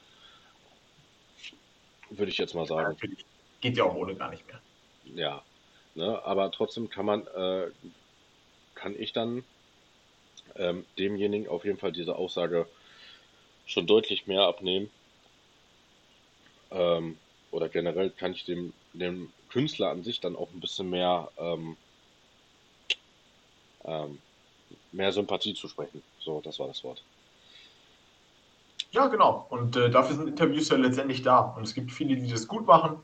Würde ich jetzt mal sagen. Ja, geht ja auch ohne gar nicht mehr. Ja, ne, aber trotzdem kann man, äh, kann ich dann ähm, demjenigen auf jeden Fall diese Aussage schon deutlich mehr abnehmen. Ähm, oder generell kann ich dem, dem Künstler an sich dann auch ein bisschen mehr, ähm, ähm, mehr Sympathie zu sprechen. So, das war das Wort. Ja, genau. Und äh, dafür sind Interviews ja letztendlich da. Und es gibt viele, die das gut machen,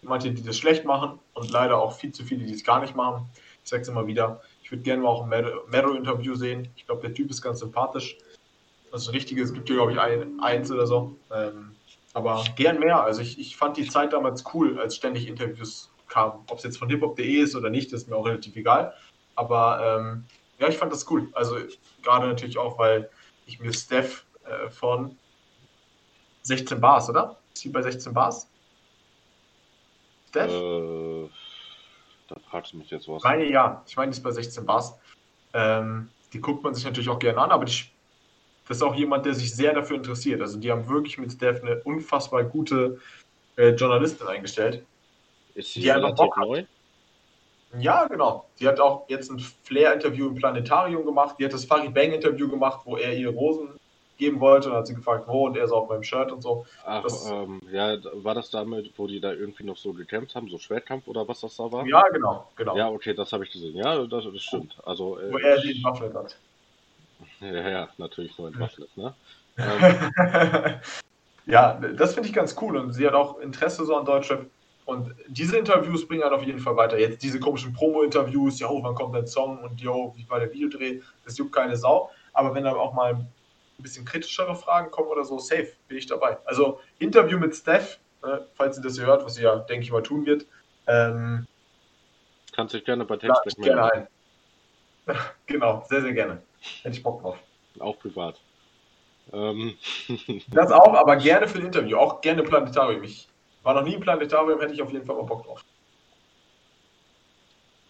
manche, die das schlecht machen und leider auch viel zu viele, die es gar nicht machen. Ich sage es immer wieder. Ich würde gerne mal auch ein Mero-Interview sehen. Ich glaube, der Typ ist ganz sympathisch. Das ist ein richtiges, es gibt hier, glaube ich, ein, eins oder so. Ähm, aber gern mehr. Also ich, ich fand die Zeit damals cool, als ständig Interviews kam. Ob es jetzt von hiphop.de ist oder nicht, ist mir auch relativ egal. Aber ähm, ja, ich fand das cool. Also gerade natürlich auch, weil ich mir Steph äh, von 16 Bars, oder? Ist sie bei 16 Bars? Steph? Äh, da fragst du mich jetzt was. Meine, ja. Ich meine, die ist bei 16 Bars. Ähm, die guckt man sich natürlich auch gerne an, aber die, das ist auch jemand, der sich sehr dafür interessiert. Also die haben wirklich mit Steph eine unfassbar gute äh, Journalistin eingestellt. Ist sie die relativ neu? Ja, genau. Sie hat auch jetzt ein Flair-Interview im Planetarium gemacht. Die hat das Farid Bang-Interview gemacht, wo er ihr Rosen geben wollte und hat sie gefragt, wo und er ist auf meinem Shirt und so. Ach, das, ähm, ja, war das damit, wo die da irgendwie noch so gekämpft haben, so Schwertkampf oder was das da war? Ja, genau, genau. Ja, okay, das habe ich gesehen. Ja, das, das stimmt. Also, äh, wo er sie entwaffnet hat. Ja, ja, natürlich nur entwaffnet, ne? ähm. ja, das finde ich ganz cool und sie hat auch Interesse so an Deutschrap. Und diese Interviews bringen halt auf jeden Fall weiter. Jetzt diese komischen Promo-Interviews, ja, wann kommt dein Song und yo, wie war der Videodreh, das juckt keine Sau. Aber wenn da auch mal ein bisschen kritischere Fragen kommen oder so, safe, bin ich dabei. Also Interview mit Steph, äh, falls sie das hier hört, was sie ja, denke ich mal, tun wird. Ähm, Kannst dich gerne bei Textback melden. Gerne ein. genau, sehr, sehr gerne. Hätte ich Bock drauf. Auch privat. Ähm. das auch, aber gerne für ein Interview, auch gerne Planetarium. Ich war noch nie im Planetarium, hätte ich auf jeden Fall mal Bock drauf.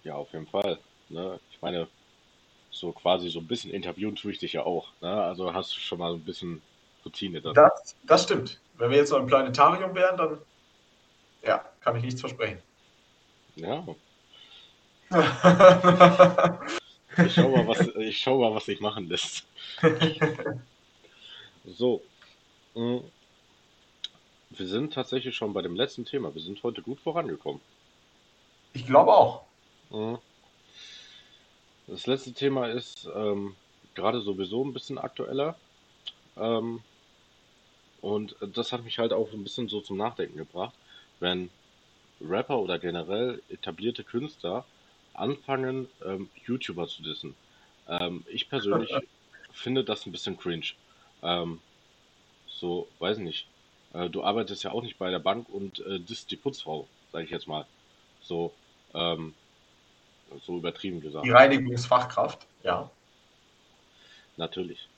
Ja, auf jeden Fall. Ne? Ich meine, so quasi so ein bisschen interviewen tue ich dich ja auch. Ne? Also hast du schon mal ein bisschen Routine dann. Das, das stimmt. Wenn wir jetzt noch im Planetarium wären, dann ja, kann ich nichts versprechen. Ja. ich schau mal, was ich schau mal, was sich machen lässt. so. Wir sind tatsächlich schon bei dem letzten Thema. Wir sind heute gut vorangekommen. Ich glaube auch. Das letzte Thema ist, ähm, gerade sowieso ein bisschen aktueller. Ähm, und das hat mich halt auch ein bisschen so zum Nachdenken gebracht, wenn Rapper oder generell etablierte Künstler anfangen, ähm, YouTuber zu dissen. Ähm, ich persönlich finde das ein bisschen cringe. Ähm, so, weiß nicht. Äh, du arbeitest ja auch nicht bei der Bank und äh, disst die Putzfrau, sage ich jetzt mal. So, ähm, so übertrieben gesagt. Die Reinigungsfachkraft, ja. Natürlich.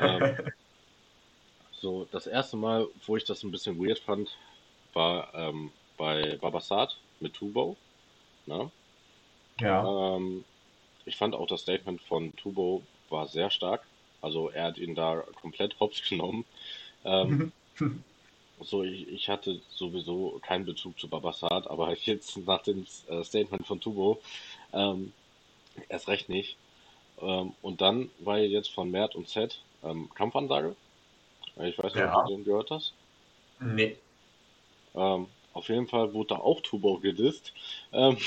Ähm, so, das erste Mal, wo ich das ein bisschen weird fand, war ähm, bei Babasat mit Tubo. Ne? Ja. Ähm, ich fand auch das Statement von Tubo war sehr stark. Also er hat ihn da komplett hops genommen. Ähm, so, ich, ich hatte sowieso keinen Bezug zu Babasat, aber jetzt nach dem äh, Statement von Tubo ähm, erst recht nicht. Ähm, und dann war jetzt von Mert und Z ähm, Kampfansage. Ich weiß nicht, ja. ob du den gehört hast. Nee. Ähm, auf jeden Fall wurde da auch Tubo gedisst. Ähm,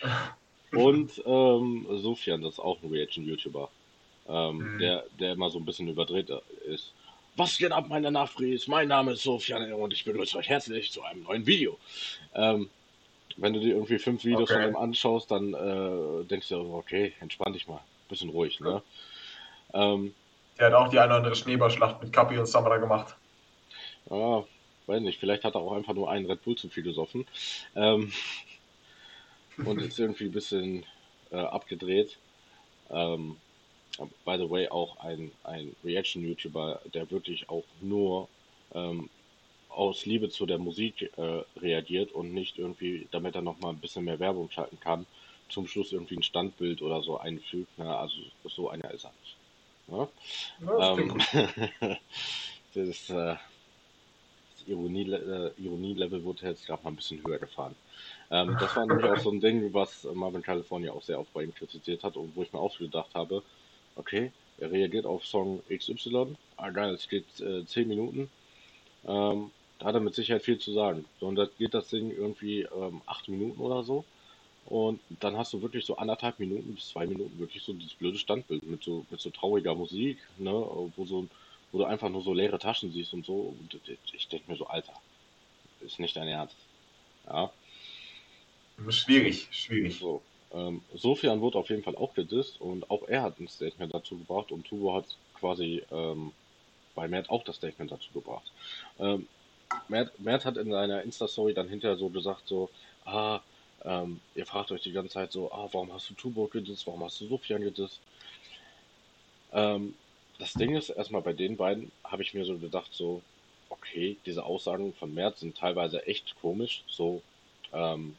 und ähm, Sofian, das ist auch ein Reaction-YouTuber, ähm, mhm. der, der immer so ein bisschen überdreht ist. Was geht ab, meine Nachfries? Mein Name ist Sofian und ich begrüße euch herzlich zu einem neuen Video. Ähm, wenn du dir irgendwie fünf Videos okay. von ihm anschaust, dann äh, denkst du, okay, entspann dich mal, bisschen ruhig, ne? Ähm, der hat auch die eine oder andere Schneeballschlacht mit Kapi und Samra gemacht. Ja, weiß nicht, vielleicht hat er auch einfach nur einen Red Bull zu philosophen. Ähm, und ist irgendwie ein bisschen äh, abgedreht. Ähm, by the way, auch ein, ein Reaction-YouTuber, der wirklich auch nur ähm, aus Liebe zu der Musik äh, reagiert und nicht irgendwie, damit er nochmal ein bisschen mehr Werbung schalten kann, zum Schluss irgendwie ein Standbild oder so einfügt. Ne? also so einer ist er nicht. Ne? Ja, ähm, das, äh, das Ironie-Level äh, Ironie wurde jetzt gerade mal ein bisschen höher gefahren. Ähm, das war nämlich auch so ein Ding, was Marvin California auch sehr oft bei ihm kritisiert hat und wo ich mir auch so gedacht habe, okay, er reagiert auf Song XY, ah geil, es geht äh, 10 Minuten, ähm, da hat er mit Sicherheit viel zu sagen. So, und da geht das Ding irgendwie ähm, 8 Minuten oder so. Und dann hast du wirklich so anderthalb Minuten bis zwei Minuten wirklich so dieses blöde Standbild mit so, mit so trauriger Musik, ne, wo so, wo du einfach nur so leere Taschen siehst und so. Und ich denke mir so, Alter, ist nicht dein Ernst. Ja. Schwierig, schwierig. So. Ähm, Sofian wurde auf jeden Fall auch gedisst und auch er hat ein Statement dazu gebracht und Tubo hat quasi ähm, bei Matt auch das Statement dazu gebracht. Ähm, Matt, Matt hat in seiner Insta-Story dann hinterher so gesagt, so, ah, ähm, ihr fragt euch die ganze Zeit so, ah, warum hast du Tubo gedisst, warum hast du Sofian gedisst? Ähm, das Ding ist, erstmal bei den beiden habe ich mir so gedacht, so, okay, diese Aussagen von Mert sind teilweise echt komisch, so, ähm,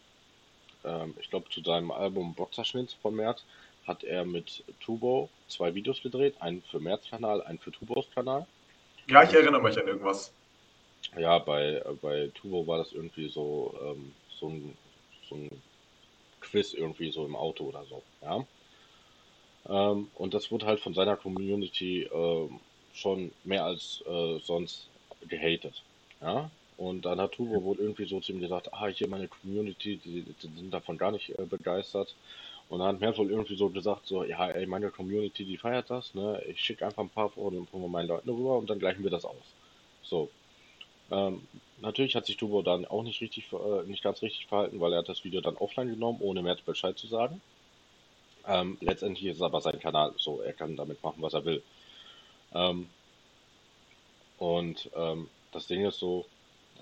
ähm, ich glaube, zu seinem Album Boxerschnitt von Mert hat er mit Tubo zwei Videos gedreht, einen für Merz Kanal, einen für Tubos Kanal. Ja, ich erinnere mich an irgendwas. Ja, bei, bei Tubo war das irgendwie so, ähm, so, ein, so ein Quiz irgendwie so im Auto oder so, ja. Ähm, und das wurde halt von seiner Community äh, schon mehr als äh, sonst gehatet, ja. Und dann hat Tuvo wohl irgendwie so zu ihm gesagt, ah, hier meine Community, die, die sind davon gar nicht äh, begeistert. Und dann hat Mert wohl irgendwie so gesagt, so, ja, ey, meine Community, die feiert das, ne? Ich schicke einfach ein paar von, von meinen Leuten rüber und dann gleichen wir das aus. So. Ähm, natürlich hat sich Tubo dann auch nicht richtig, äh, nicht ganz richtig verhalten, weil er hat das Video dann offline genommen, ohne Mert Bescheid zu sagen. Ähm, letztendlich ist es aber sein Kanal, so, er kann damit machen, was er will. Ähm, und ähm, das Ding ist so,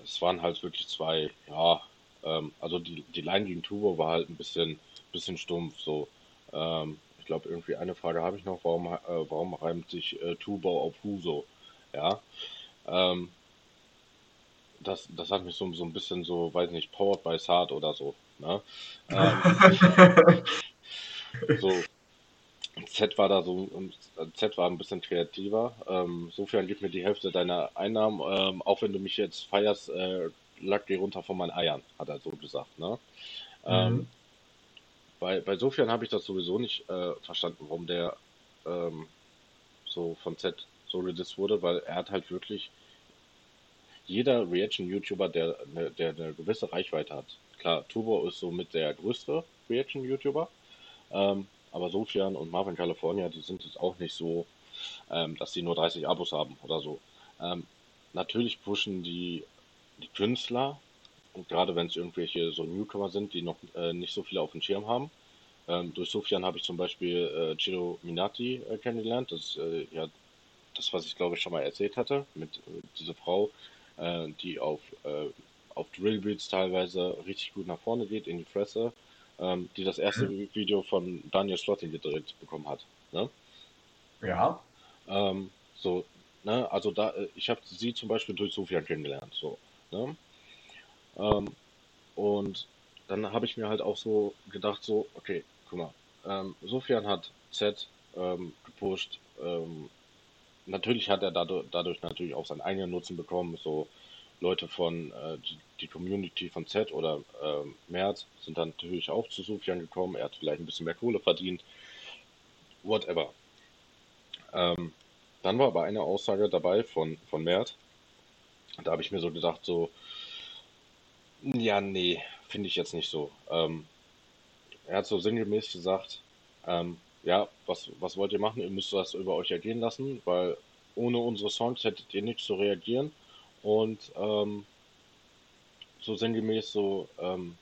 es waren halt wirklich zwei, ja, ähm, also die, die Line gegen Tubo war halt ein bisschen, bisschen stumpf, so. Ähm, ich glaube, irgendwie eine Frage habe ich noch, warum, äh, warum reimt sich äh, Tubo auf Huso? Ja. Ähm, das, das hat mich so, so ein bisschen so, weiß nicht, powered by Saad oder so. Ne? Ähm, so, Z war da so, Z war ein bisschen kreativer. Ähm, sofern gib mir die Hälfte deiner Einnahmen, ähm, auch wenn du mich jetzt feierst, äh, lack dir runter von meinen Eiern, hat er so gesagt. Ne? Mhm. Ähm, bei, bei Sofian habe ich das sowieso nicht äh, verstanden, warum der ähm, so von Z so gedisst wurde, weil er hat halt wirklich jeder Reaction-YouTuber, der, der eine gewisse Reichweite hat. Klar, Turbo ist so mit der größte Reaction-YouTuber. Ähm, aber Sofian und Marvin California, die sind jetzt auch nicht so, ähm, dass sie nur 30 Abos haben oder so. Ähm, natürlich pushen die, die Künstler, und gerade wenn es irgendwelche so Newcomer sind, die noch äh, nicht so viele auf dem Schirm haben. Ähm, durch Sofian habe ich zum Beispiel äh, Ciro Minati äh, kennengelernt. Das ist äh, ja das, was ich glaube ich schon mal erzählt hatte, mit äh, dieser Frau, äh, die auf, äh, auf Drillbeats teilweise richtig gut nach vorne geht, in die Fresse, ähm, die das erste mhm. Video von Daniel Slotting gedreht bekommen hat. Ne? Ja. Ähm, so, ne, also da, äh, ich habe sie zum Beispiel durch Sofian kennengelernt, so, ne? Ähm, und dann habe ich mir halt auch so gedacht, so, okay, guck mal, ähm, Sofian hat Z ähm, gepusht, ähm, natürlich hat er dadurch, dadurch natürlich auch seinen eigenen Nutzen bekommen. So Leute von äh, die, Community von Z oder äh, Merz sind dann natürlich auch zu Sofian gekommen. Er hat vielleicht ein bisschen mehr Kohle verdient. Whatever. Ähm, dann war aber eine Aussage dabei von, von Mert. Da habe ich mir so gedacht, so, ja, nee, finde ich jetzt nicht so. Ähm, er hat so sinngemäß gesagt, ähm, ja, was, was wollt ihr machen? Ihr müsst das über euch ergehen lassen, weil ohne unsere Songs hättet ihr nicht zu reagieren. Und ähm, so sinngemäß so, ähm,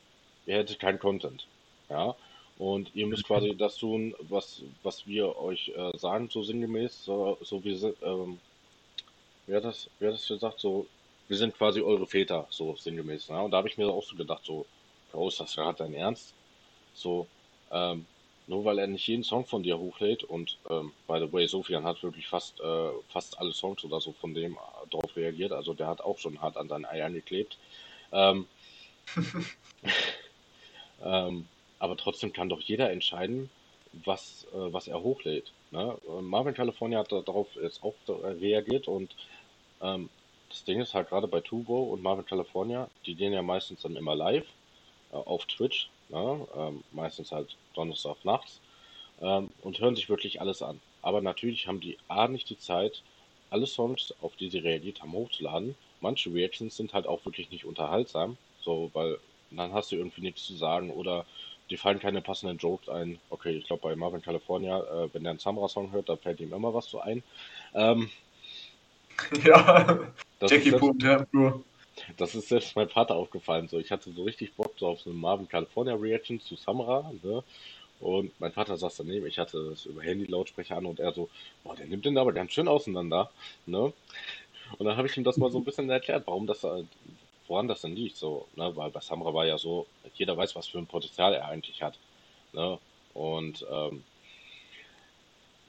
ihr hättet keinen Content. Ja. Und ihr müsst quasi das tun, was, was wir euch äh, sagen, so sinngemäß, so, so wie ähm, wer das, wer das gesagt, so, wir sind quasi eure Väter, so sinngemäß. Ja? Und da habe ich mir auch so gedacht, so, ist das gerade dein Ernst? So, ähm, nur weil er nicht jeden Song von dir hochlädt und ähm, by the way, Sofian hat wirklich fast, äh, fast alle Songs oder so von dem äh, darauf reagiert, also der hat auch schon hart an seinen Eiern geklebt. Ähm, ähm, aber trotzdem kann doch jeder entscheiden, was, äh, was er hochlädt. Ne? Marvin California hat darauf jetzt auch reagiert und ähm, das Ding ist halt gerade bei Tubo und Marvin California, die gehen ja meistens dann immer live äh, auf Twitch ne? ähm, meistens halt Donnerstag nachts, ähm, und hören sich wirklich alles an. Aber natürlich haben die A nicht die Zeit, alle Songs, auf die sie reagiert haben, hochzuladen. Manche Reactions sind halt auch wirklich nicht unterhaltsam, so, weil dann hast du irgendwie nichts zu sagen oder dir fallen keine passenden Jokes ein. Okay, ich glaube bei Marvin California, äh, wenn der einen Samra-Song hört, da fällt ihm immer was so ein. Ähm, ja, Jackie Pump, ja, nur. Das ist selbst mein Vater aufgefallen. So, ich hatte so richtig Bock so auf so eine Marvin California Reaction zu Samra, ne? Und mein Vater saß daneben, ich hatte das über Handy-Lautsprecher an und er so, boah, der nimmt den aber ganz schön auseinander, ne? Und dann habe ich ihm das mal so ein bisschen erklärt, warum das, woran das denn liegt, so, ne? Weil bei Samra war ja so, jeder weiß, was für ein Potenzial er eigentlich hat, ne? Und ähm,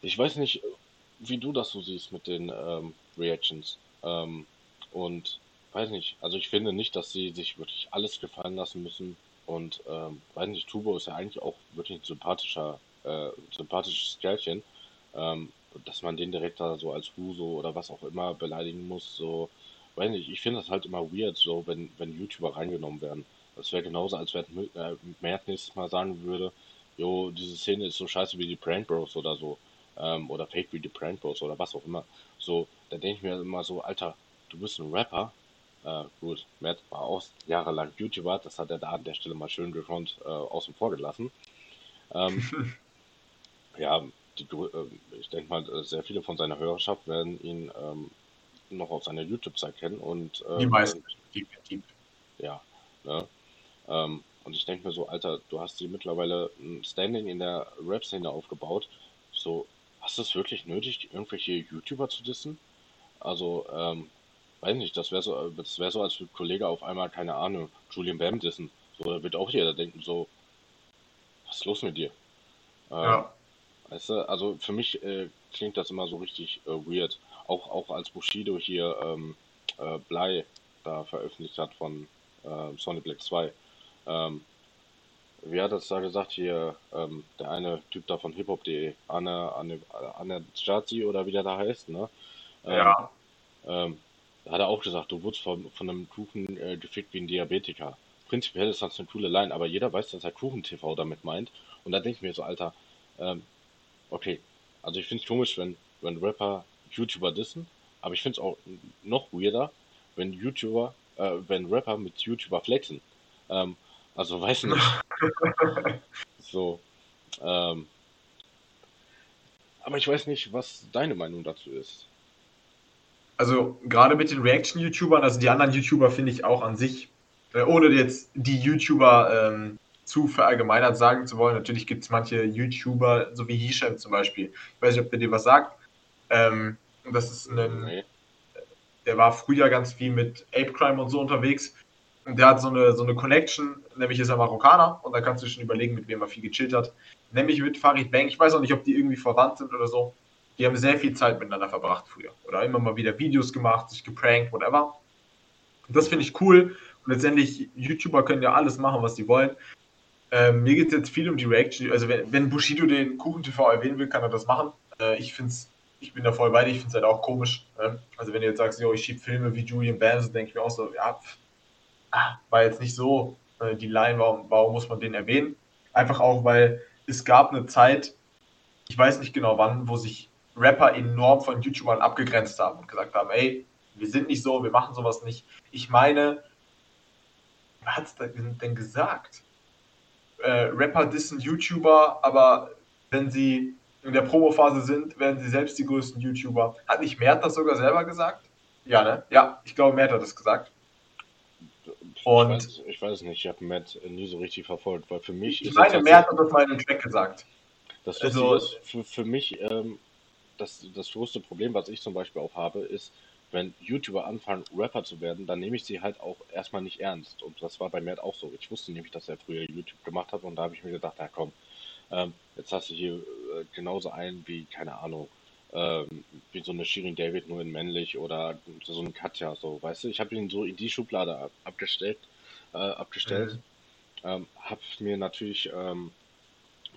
ich weiß nicht, wie du das so siehst mit den ähm, Reactions. Ähm, und weiß nicht, also ich finde nicht, dass sie sich wirklich alles gefallen lassen müssen. Und ähm, weiß nicht, Tubo ist ja eigentlich auch wirklich ein sympathischer, äh, sympathisches Kerlchen. Ähm, dass man den direkt da so als Huso oder was auch immer beleidigen muss, so, weiß nicht, ich finde das halt immer weird, so, wenn, wenn YouTuber reingenommen werden. Das wäre genauso, als wenn äh, Mert nächstes Mal sagen würde, jo, diese Szene ist so scheiße wie die Prank Bros oder so. Ähm, oder Fake wie die Prank Bros oder was auch immer. So, da denke ich mir immer so, Alter, du bist ein Rapper, äh, gut, Matt war auch jahrelang YouTuber, das hat er da an der Stelle mal schön gekonnt äh, außen vor gelassen. Ähm, ja, die, äh, ich denke mal, äh, sehr viele von seiner Hörerschaft werden ihn ähm, noch aus seiner YouTube-Zeit kennen und äh, die meisten, definitiv. Ja, ne? ähm, und ich denke mir so, Alter, du hast dir mittlerweile ein Standing in der Rap-Szene aufgebaut. So, hast du es wirklich nötig, irgendwelche YouTuber zu dissen? Also, ähm, weiß nicht, das wäre so, das wäre so, als würde Kollege auf einmal, keine Ahnung, Julian Bam dissen. So, da wird auch jeder denken, so, was ist los mit dir? Ähm, ja. Weißt du, also für mich äh, klingt das immer so richtig äh, weird. Auch, auch als Bushido hier ähm, äh, Blei da veröffentlicht hat von äh, Sonic Black 2. Ähm, wie hat das da gesagt hier, ähm, der eine Typ da von hiphop.de, Anne, Anne Stasi oder wie der da heißt, ne? Ähm, ja. Ähm, hat er auch gesagt, du wurdest von, von einem Kuchen äh, gefickt wie ein Diabetiker. Prinzipiell ist das eine coole Line, aber jeder weiß, dass er Kuchen-TV damit meint. Und da denke ich mir so, Alter, ähm, okay, also ich finde es komisch, wenn, wenn Rapper YouTuber dissen, aber ich finde es auch noch weirder, wenn YouTuber, äh, wenn Rapper mit YouTuber flexen. Ähm, also weiß nicht. so, ähm, aber ich weiß nicht, was deine Meinung dazu ist. Also gerade mit den Reaction-YouTubern, also die anderen YouTuber finde ich auch an sich, äh, ohne jetzt die YouTuber ähm, zu verallgemeinert sagen zu wollen, natürlich gibt es manche YouTuber, so wie Hisham zum Beispiel. Ich weiß nicht, ob der dir was sagt. Ähm, das ist ein, nee. der war früher ganz viel mit Ape Crime und so unterwegs. Und der hat so eine, so eine Connection, nämlich ist er Marokkaner und da kannst du schon überlegen, mit wem er viel gechillt hat. Nämlich mit Farid Bang. Ich weiß auch nicht, ob die irgendwie verwandt sind oder so. Die haben sehr viel Zeit miteinander verbracht früher. Oder immer mal wieder Videos gemacht, sich geprankt, whatever. Und das finde ich cool. Und letztendlich, YouTuber können ja alles machen, was sie wollen. Ähm, mir geht es jetzt viel um die Reaction. Also, wenn, wenn Bushido den Kuchen TV erwähnen will, kann er das machen. Äh, ich finde ich bin da voll bei dir, ich finde es halt auch komisch. Ne? Also, wenn du jetzt sagst, yo, ich schiebe Filme wie Julian Bam, denke ich mir auch so, ja, pff, ah, war jetzt nicht so äh, die Line, warum, warum muss man den erwähnen? Einfach auch, weil es gab eine Zeit, ich weiß nicht genau wann, wo sich Rapper enorm von YouTubern abgegrenzt haben und gesagt haben, ey, wir sind nicht so, wir machen sowas nicht. Ich meine, wer hat es denn gesagt? Äh, Rapper dissen YouTuber, aber wenn sie in der Promophase sind, werden sie selbst die größten YouTuber. Hat nicht Mert das sogar selber gesagt? Ja, ne? Ja, ich glaube, Mert hat das gesagt. Und ich weiß, ich weiß nicht, ich habe Matt nie so richtig verfolgt, weil für mich ich meine, Mert hat das mal in einem Track gesagt. Das also, ist für, für mich ähm, das, das größte Problem, was ich zum Beispiel auch habe, ist, wenn YouTuber anfangen, Rapper zu werden, dann nehme ich sie halt auch erstmal nicht ernst. Und das war bei Matt auch so. Ich wusste nämlich, dass er früher YouTube gemacht hat und da habe ich mir gedacht, na komm, ähm, jetzt hast du hier äh, genauso einen wie, keine Ahnung, ähm, wie so eine Shirin David nur in männlich oder so ein Katja, so, weißt du, ich habe ihn so in die Schublade ab, abgestellt, äh, abgestellt, mhm. ähm, habe mir natürlich, ähm,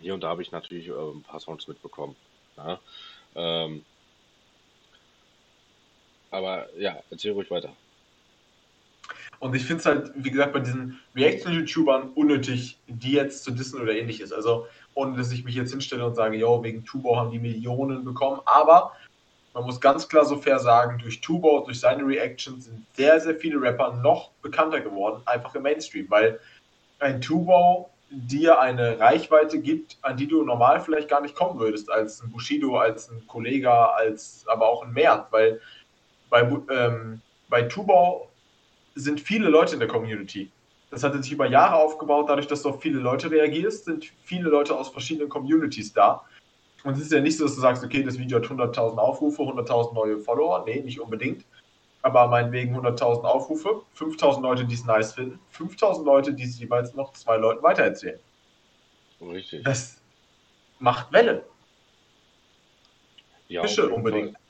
hier und da habe ich natürlich äh, ein paar Songs mitbekommen. Ja? Aber ja, erzähl ruhig weiter. Und ich finde es halt, wie gesagt, bei diesen Reaction-YouTubern unnötig, die jetzt zu dissen oder ähnliches. Also, ohne dass ich mich jetzt hinstelle und sage, yo, wegen Tubo haben die Millionen bekommen. Aber man muss ganz klar so fair sagen, durch Tubo, durch seine Reactions sind sehr, sehr viele Rapper noch bekannter geworden, einfach im Mainstream, weil ein Tubo dir eine Reichweite gibt, an die du normal vielleicht gar nicht kommen würdest, als ein Bushido, als ein Kollege, als aber auch ein Mert, weil bei, ähm, bei Tubau sind viele Leute in der Community. Das hat sich über Jahre aufgebaut, dadurch, dass du auf viele Leute reagierst, sind viele Leute aus verschiedenen Communities da. Und es ist ja nicht so, dass du sagst, okay, das Video hat 100.000 Aufrufe, 100.000 neue Follower. Nee, nicht unbedingt aber meinetwegen 100.000 Aufrufe, 5.000 Leute, die es nice finden, 5.000 Leute, die es jeweils noch zwei Leuten weitererzählen. Richtig. Das macht Welle. Ja, Fische unbedingt. Fall.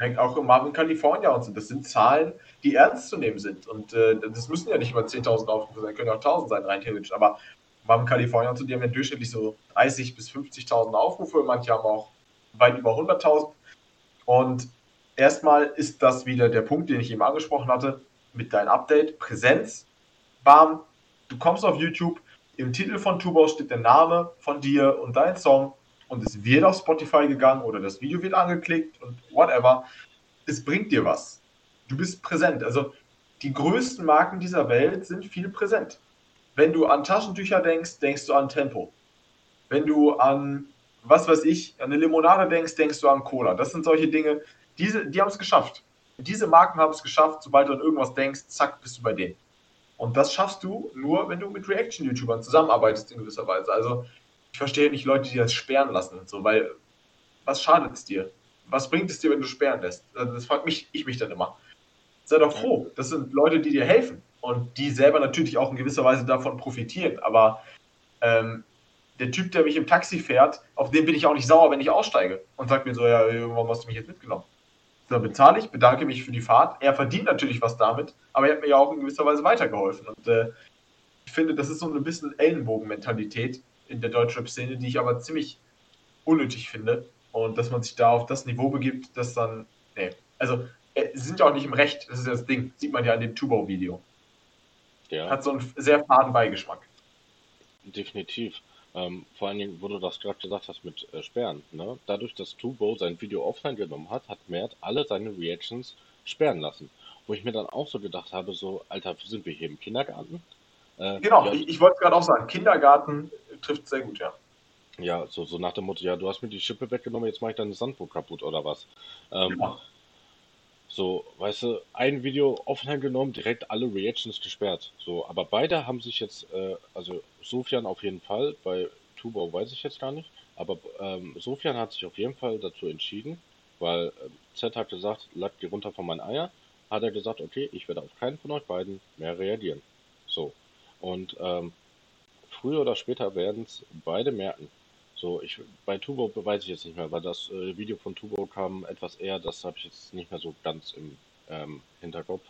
Hängt auch im Marvin California und so. Das sind Zahlen, die ernst zu nehmen sind. Und äh, das müssen ja nicht immer 10.000 Aufrufe sein, können auch 1.000 sein, rein theoretisch. Aber Marvin California und so, die haben ja durchschnittlich so 30.000 bis 50.000 Aufrufe. Manche haben auch weit über 100.000. Und erstmal ist das wieder der Punkt, den ich eben angesprochen hatte, mit deinem Update. Präsenz, bam, du kommst auf YouTube, im Titel von Tubau steht der Name von dir und dein Song und es wird auf Spotify gegangen oder das Video wird angeklickt und whatever. Es bringt dir was. Du bist präsent. Also die größten Marken dieser Welt sind viel präsent. Wenn du an Taschentücher denkst, denkst du an Tempo. Wenn du an, was weiß ich, an eine Limonade denkst, denkst du an Cola. Das sind solche Dinge, diese, die haben es geschafft. Diese Marken haben es geschafft, sobald du an irgendwas denkst, zack, bist du bei denen. Und das schaffst du nur, wenn du mit Reaction-YouTubern zusammenarbeitest in gewisser Weise. Also ich verstehe nicht Leute, die das sperren lassen und so, weil was schadet es dir? Was bringt es dir, wenn du sperren lässt? Also das fragt mich, ich mich dann immer. Sei doch froh. Das sind Leute, die dir helfen und die selber natürlich auch in gewisser Weise davon profitieren. Aber ähm, der Typ, der mich im Taxi fährt, auf den bin ich auch nicht sauer, wenn ich aussteige und sagt mir so, ja, warum hast du mich jetzt mitgenommen? Da bezahle ich, bedanke mich für die Fahrt. Er verdient natürlich was damit, aber er hat mir ja auch in gewisser Weise weitergeholfen. Und äh, ich finde, das ist so ein bisschen Ellenbogenmentalität in der Deutschrap-Szene, die ich aber ziemlich unnötig finde. Und dass man sich da auf das Niveau begibt, dass dann, nee, also äh, sie sind ja auch nicht im Recht, das ist ja das Ding, sieht man ja in dem Tubo-Video. Ja. Hat so einen sehr faden Beigeschmack. Definitiv. Ähm, vor allen Dingen, wo du das gerade gesagt hast mit äh, Sperren, ne? Dadurch, dass Tubo sein Video offline genommen hat, hat Mert alle seine Reactions sperren lassen. Wo ich mir dann auch so gedacht habe, so, Alter, sind wir hier im Kindergarten? Äh, genau, ja, ich, ich wollte gerade auch sagen, Kindergarten trifft sehr gut, ja. Ja, so, so nach dem Motto, ja, du hast mir die Schippe weggenommen, jetzt mache ich deine Sandburg kaputt oder was. Ähm, Ja. so, weißt du, ein Video offline genommen, direkt alle Reactions gesperrt. So, aber beide haben sich jetzt, äh, also Sofian auf jeden Fall, bei Tubo weiß ich jetzt gar nicht, aber ähm, Sofian hat sich auf jeden Fall dazu entschieden, weil ähm, Z hat gesagt, lag die runter von meinen Eier, hat er gesagt, okay, ich werde auf keinen von euch beiden mehr reagieren. So, und ähm, früher oder später werden es beide merken. So, ich bei Tubo weiß ich jetzt nicht mehr, weil das äh, Video von Tubo kam etwas eher, das habe ich jetzt nicht mehr so ganz im ähm, Hinterkopf.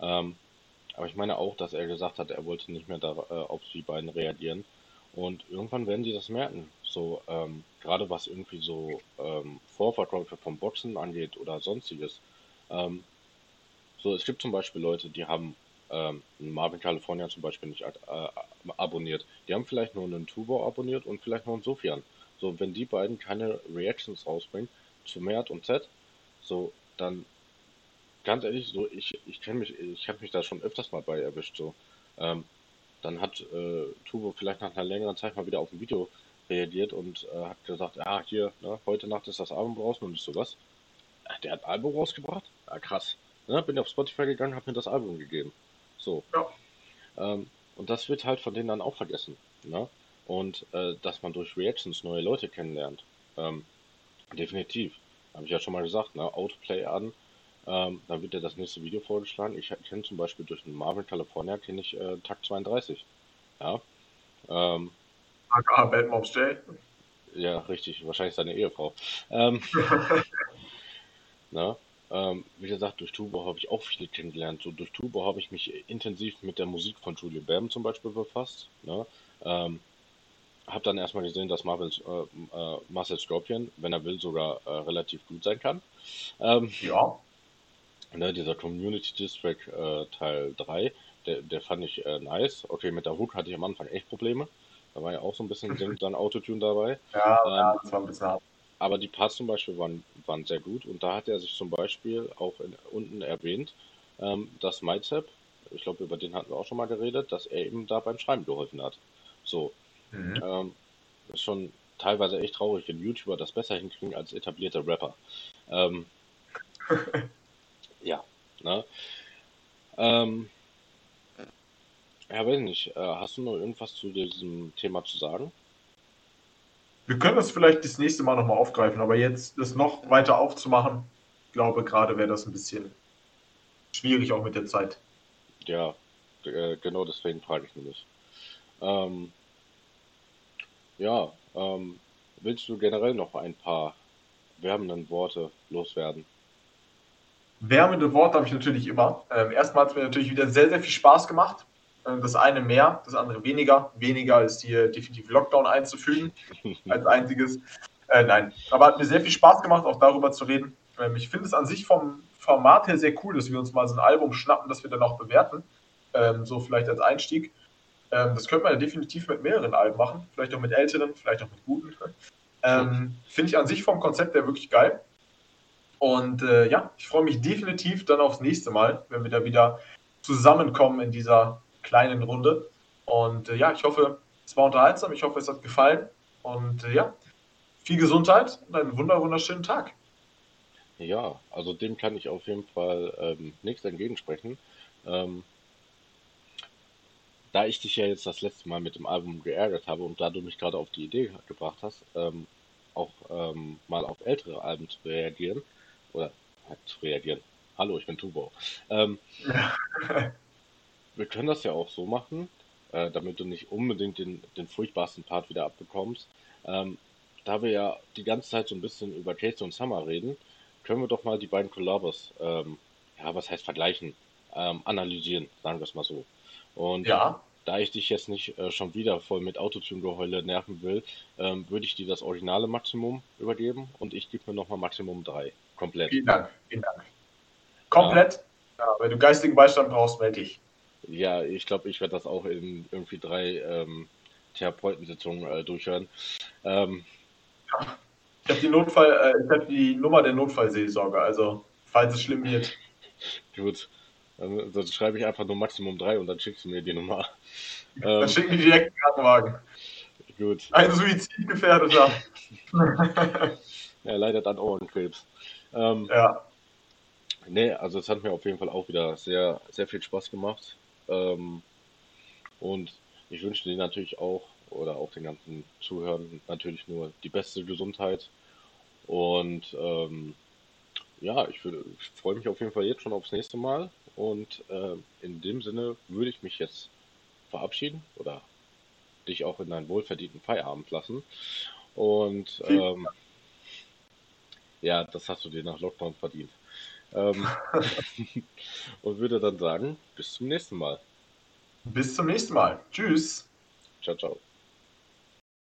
Ähm, aber ich meine auch, dass er gesagt hat, er wollte nicht mehr da, äh, auf die beiden reagieren. Und irgendwann werden die das merken. So, ähm, gerade was irgendwie so ähm, Vorverkäufe von Boxen angeht oder sonstiges. Ähm, so, es gibt zum Beispiel Leute, die haben ähm, Marvin California zum Beispiel nicht äh, abonniert. Die haben vielleicht nur einen Tubo abonniert und vielleicht noch einen Sofian. So, wenn die beiden keine Reactions rausbringen zu Mert und Z, so, dann ganz ehrlich, so ich, ich kenne mich, ich habe mich da schon öfters mal bei erwischt. So, ähm, dann hat äh, Tubo vielleicht nach einer längeren Zeit mal wieder auf ein Video reagiert und äh, hat gesagt, ah hier, ne, heute Nacht ist das Album raus und ich so was. Der hat ein Album rausgebracht? Ah, krass. Ne, bin auf Spotify gegangen, habe mir das Album gegeben. So. Ja. Ähm, und das wird halt von denen dann auch vergessen. Ne? Und äh, dass man durch Reactions neue Leute kennenlernt. Ähm, definitiv. Habe ich ja schon mal gesagt, ne? Autoplay an, ähm, dann wird dir das nächste Video vorgeschlagen. Ich kenne zum Beispiel durch den Marvel California kenne ich äh, Takt 32. Ja. Ähm, aka Bad Moms J. ja, richtig, wahrscheinlich seine Ehefrau. Ähm, na, ähm, wie gesagt, durch Tubo habe ich auch viele kennengelernt. So durch Tubo habe ich mich intensiv mit der Musik von Julian Bam zum Beispiel befasst. Ne? Ähm, habe dann erstmal gesehen, dass Marvel's, äh, äh, Marcel Scorpion, wenn er will, sogar äh, relativ gut sein kann. Ähm, Ja. ne, dieser Community District äh, Teil 3, der, der fand ich äh, nice. Okay, mit der Hook hatte ich am Anfang echt Probleme. Da war ja auch so ein bisschen dann Autotune dabei. Ja, Ähm, ja, das war ein bisschen hart. Aber die Parts zum Beispiel waren, waren sehr gut und da hat er sich zum Beispiel auch in, unten erwähnt, ähm, dass MyZap, ich glaube, über den hatten wir auch schon mal geredet, dass er eben da beim Schreiben geholfen hat. So, Mhm. ähm, ist schon teilweise echt traurig, wenn YouTuber das besser hinkriegen als etablierte Rapper. Ähm, ja, ne? Ähm, ja, weiß nicht, äh, hast du noch irgendwas zu diesem Thema zu sagen? Wir können das vielleicht das nächste Mal nochmal aufgreifen, aber jetzt das noch weiter aufzumachen, ich glaube, gerade wäre das ein bisschen schwierig auch mit der Zeit. Ja, äh, genau deswegen frage ich nämlich. Ähm, ja, ähm, willst du generell noch ein paar wärmenden Worte loswerden? Wärmende Worte habe ich natürlich immer. Ähm, erstmal hat es mir natürlich wieder sehr, sehr viel Spaß gemacht. Ähm, das eine mehr, das andere weniger. Weniger ist hier definitiv Lockdown einzufügen als einziges. Äh, nein, aber hat mir sehr viel Spaß gemacht, auch darüber zu reden. Ähm, ich finde es an sich vom Format her sehr cool, dass wir uns mal so ein Album schnappen, das wir dann auch bewerten. Ähm, so vielleicht als Einstieg. Ähm, das könnte man ja definitiv mit mehreren Alben machen. Vielleicht auch mit älteren, vielleicht auch mit guten. Ähm, finde ich an sich vom Konzept her wirklich geil. Und äh, ja, ich freue mich definitiv dann aufs nächste Mal, wenn wir da wieder zusammenkommen in dieser kleinen Runde. Und äh, ja, ich hoffe, es war unterhaltsam. Ich hoffe, es hat gefallen. Und äh, ja, viel Gesundheit und einen wunder wunderschönen Tag. Ja, also dem kann ich auf jeden Fall ähm, nichts entgegensprechen. Ähm, da ich dich ja jetzt das letzte Mal mit dem Album geärgert habe und da du mich gerade auf die Idee gebracht hast, ähm, auch ähm, mal auf ältere Alben zu reagieren, oder halt zu reagieren. Hallo, ich bin Tubo. Ähm, wir können das ja auch so machen, äh, damit du nicht unbedingt den, den furchtbarsten Part wieder abbekommst. Ähm, da wir ja die ganze Zeit so ein bisschen über Casey und Summer reden, können wir doch mal die beiden Collabos, ähm, ja, was heißt vergleichen, ähm, analysieren, sagen wir es mal so. Und Ja, da ich dich jetzt nicht äh, schon wieder voll mit Autotune-Geheule nerven will, ähm, würde ich dir das originale Maximum übergeben und ich gebe mir nochmal Maximum 3. Komplett. vielen Dank. Vielen Dank. Komplett. Ja, wenn du geistigen Beistand brauchst, melde dich. Ja, ich glaube, ich werde das auch in irgendwie drei ähm, Therapeutensitzungen äh, durchhören. Ähm, Ich habe die Notfall, äh, ich habe die Nummer der Notfallseelsorge, also falls es schlimm wird. gut, dann, dann schreibe ich einfach nur Maximum 3 und dann schickst du mir die Nummer. Dann Ähm, schicken die direkt einen Krankenwagen. Gut. Ein Suizidgefährdeter. er leidet an Ohrenkrebs. Ähm, ja. Nee, also es hat mir auf jeden Fall auch wieder sehr, sehr viel Spaß gemacht. Ähm, und ich wünsche dir natürlich auch oder auch den ganzen Zuhörern natürlich nur die beste Gesundheit. Und ähm, ja, ich, würde, ich freue mich auf jeden Fall jetzt schon aufs nächste Mal. Und äh, in dem Sinne würde ich mich jetzt verabschieden oder dich auch in deinen wohlverdienten Feierabend lassen. Und ähm, ja, das hast du dir nach Lockdown verdient. Ähm, und würde dann sagen, bis zum nächsten Mal. Bis zum nächsten Mal. Tschüss. Ciao, ciao.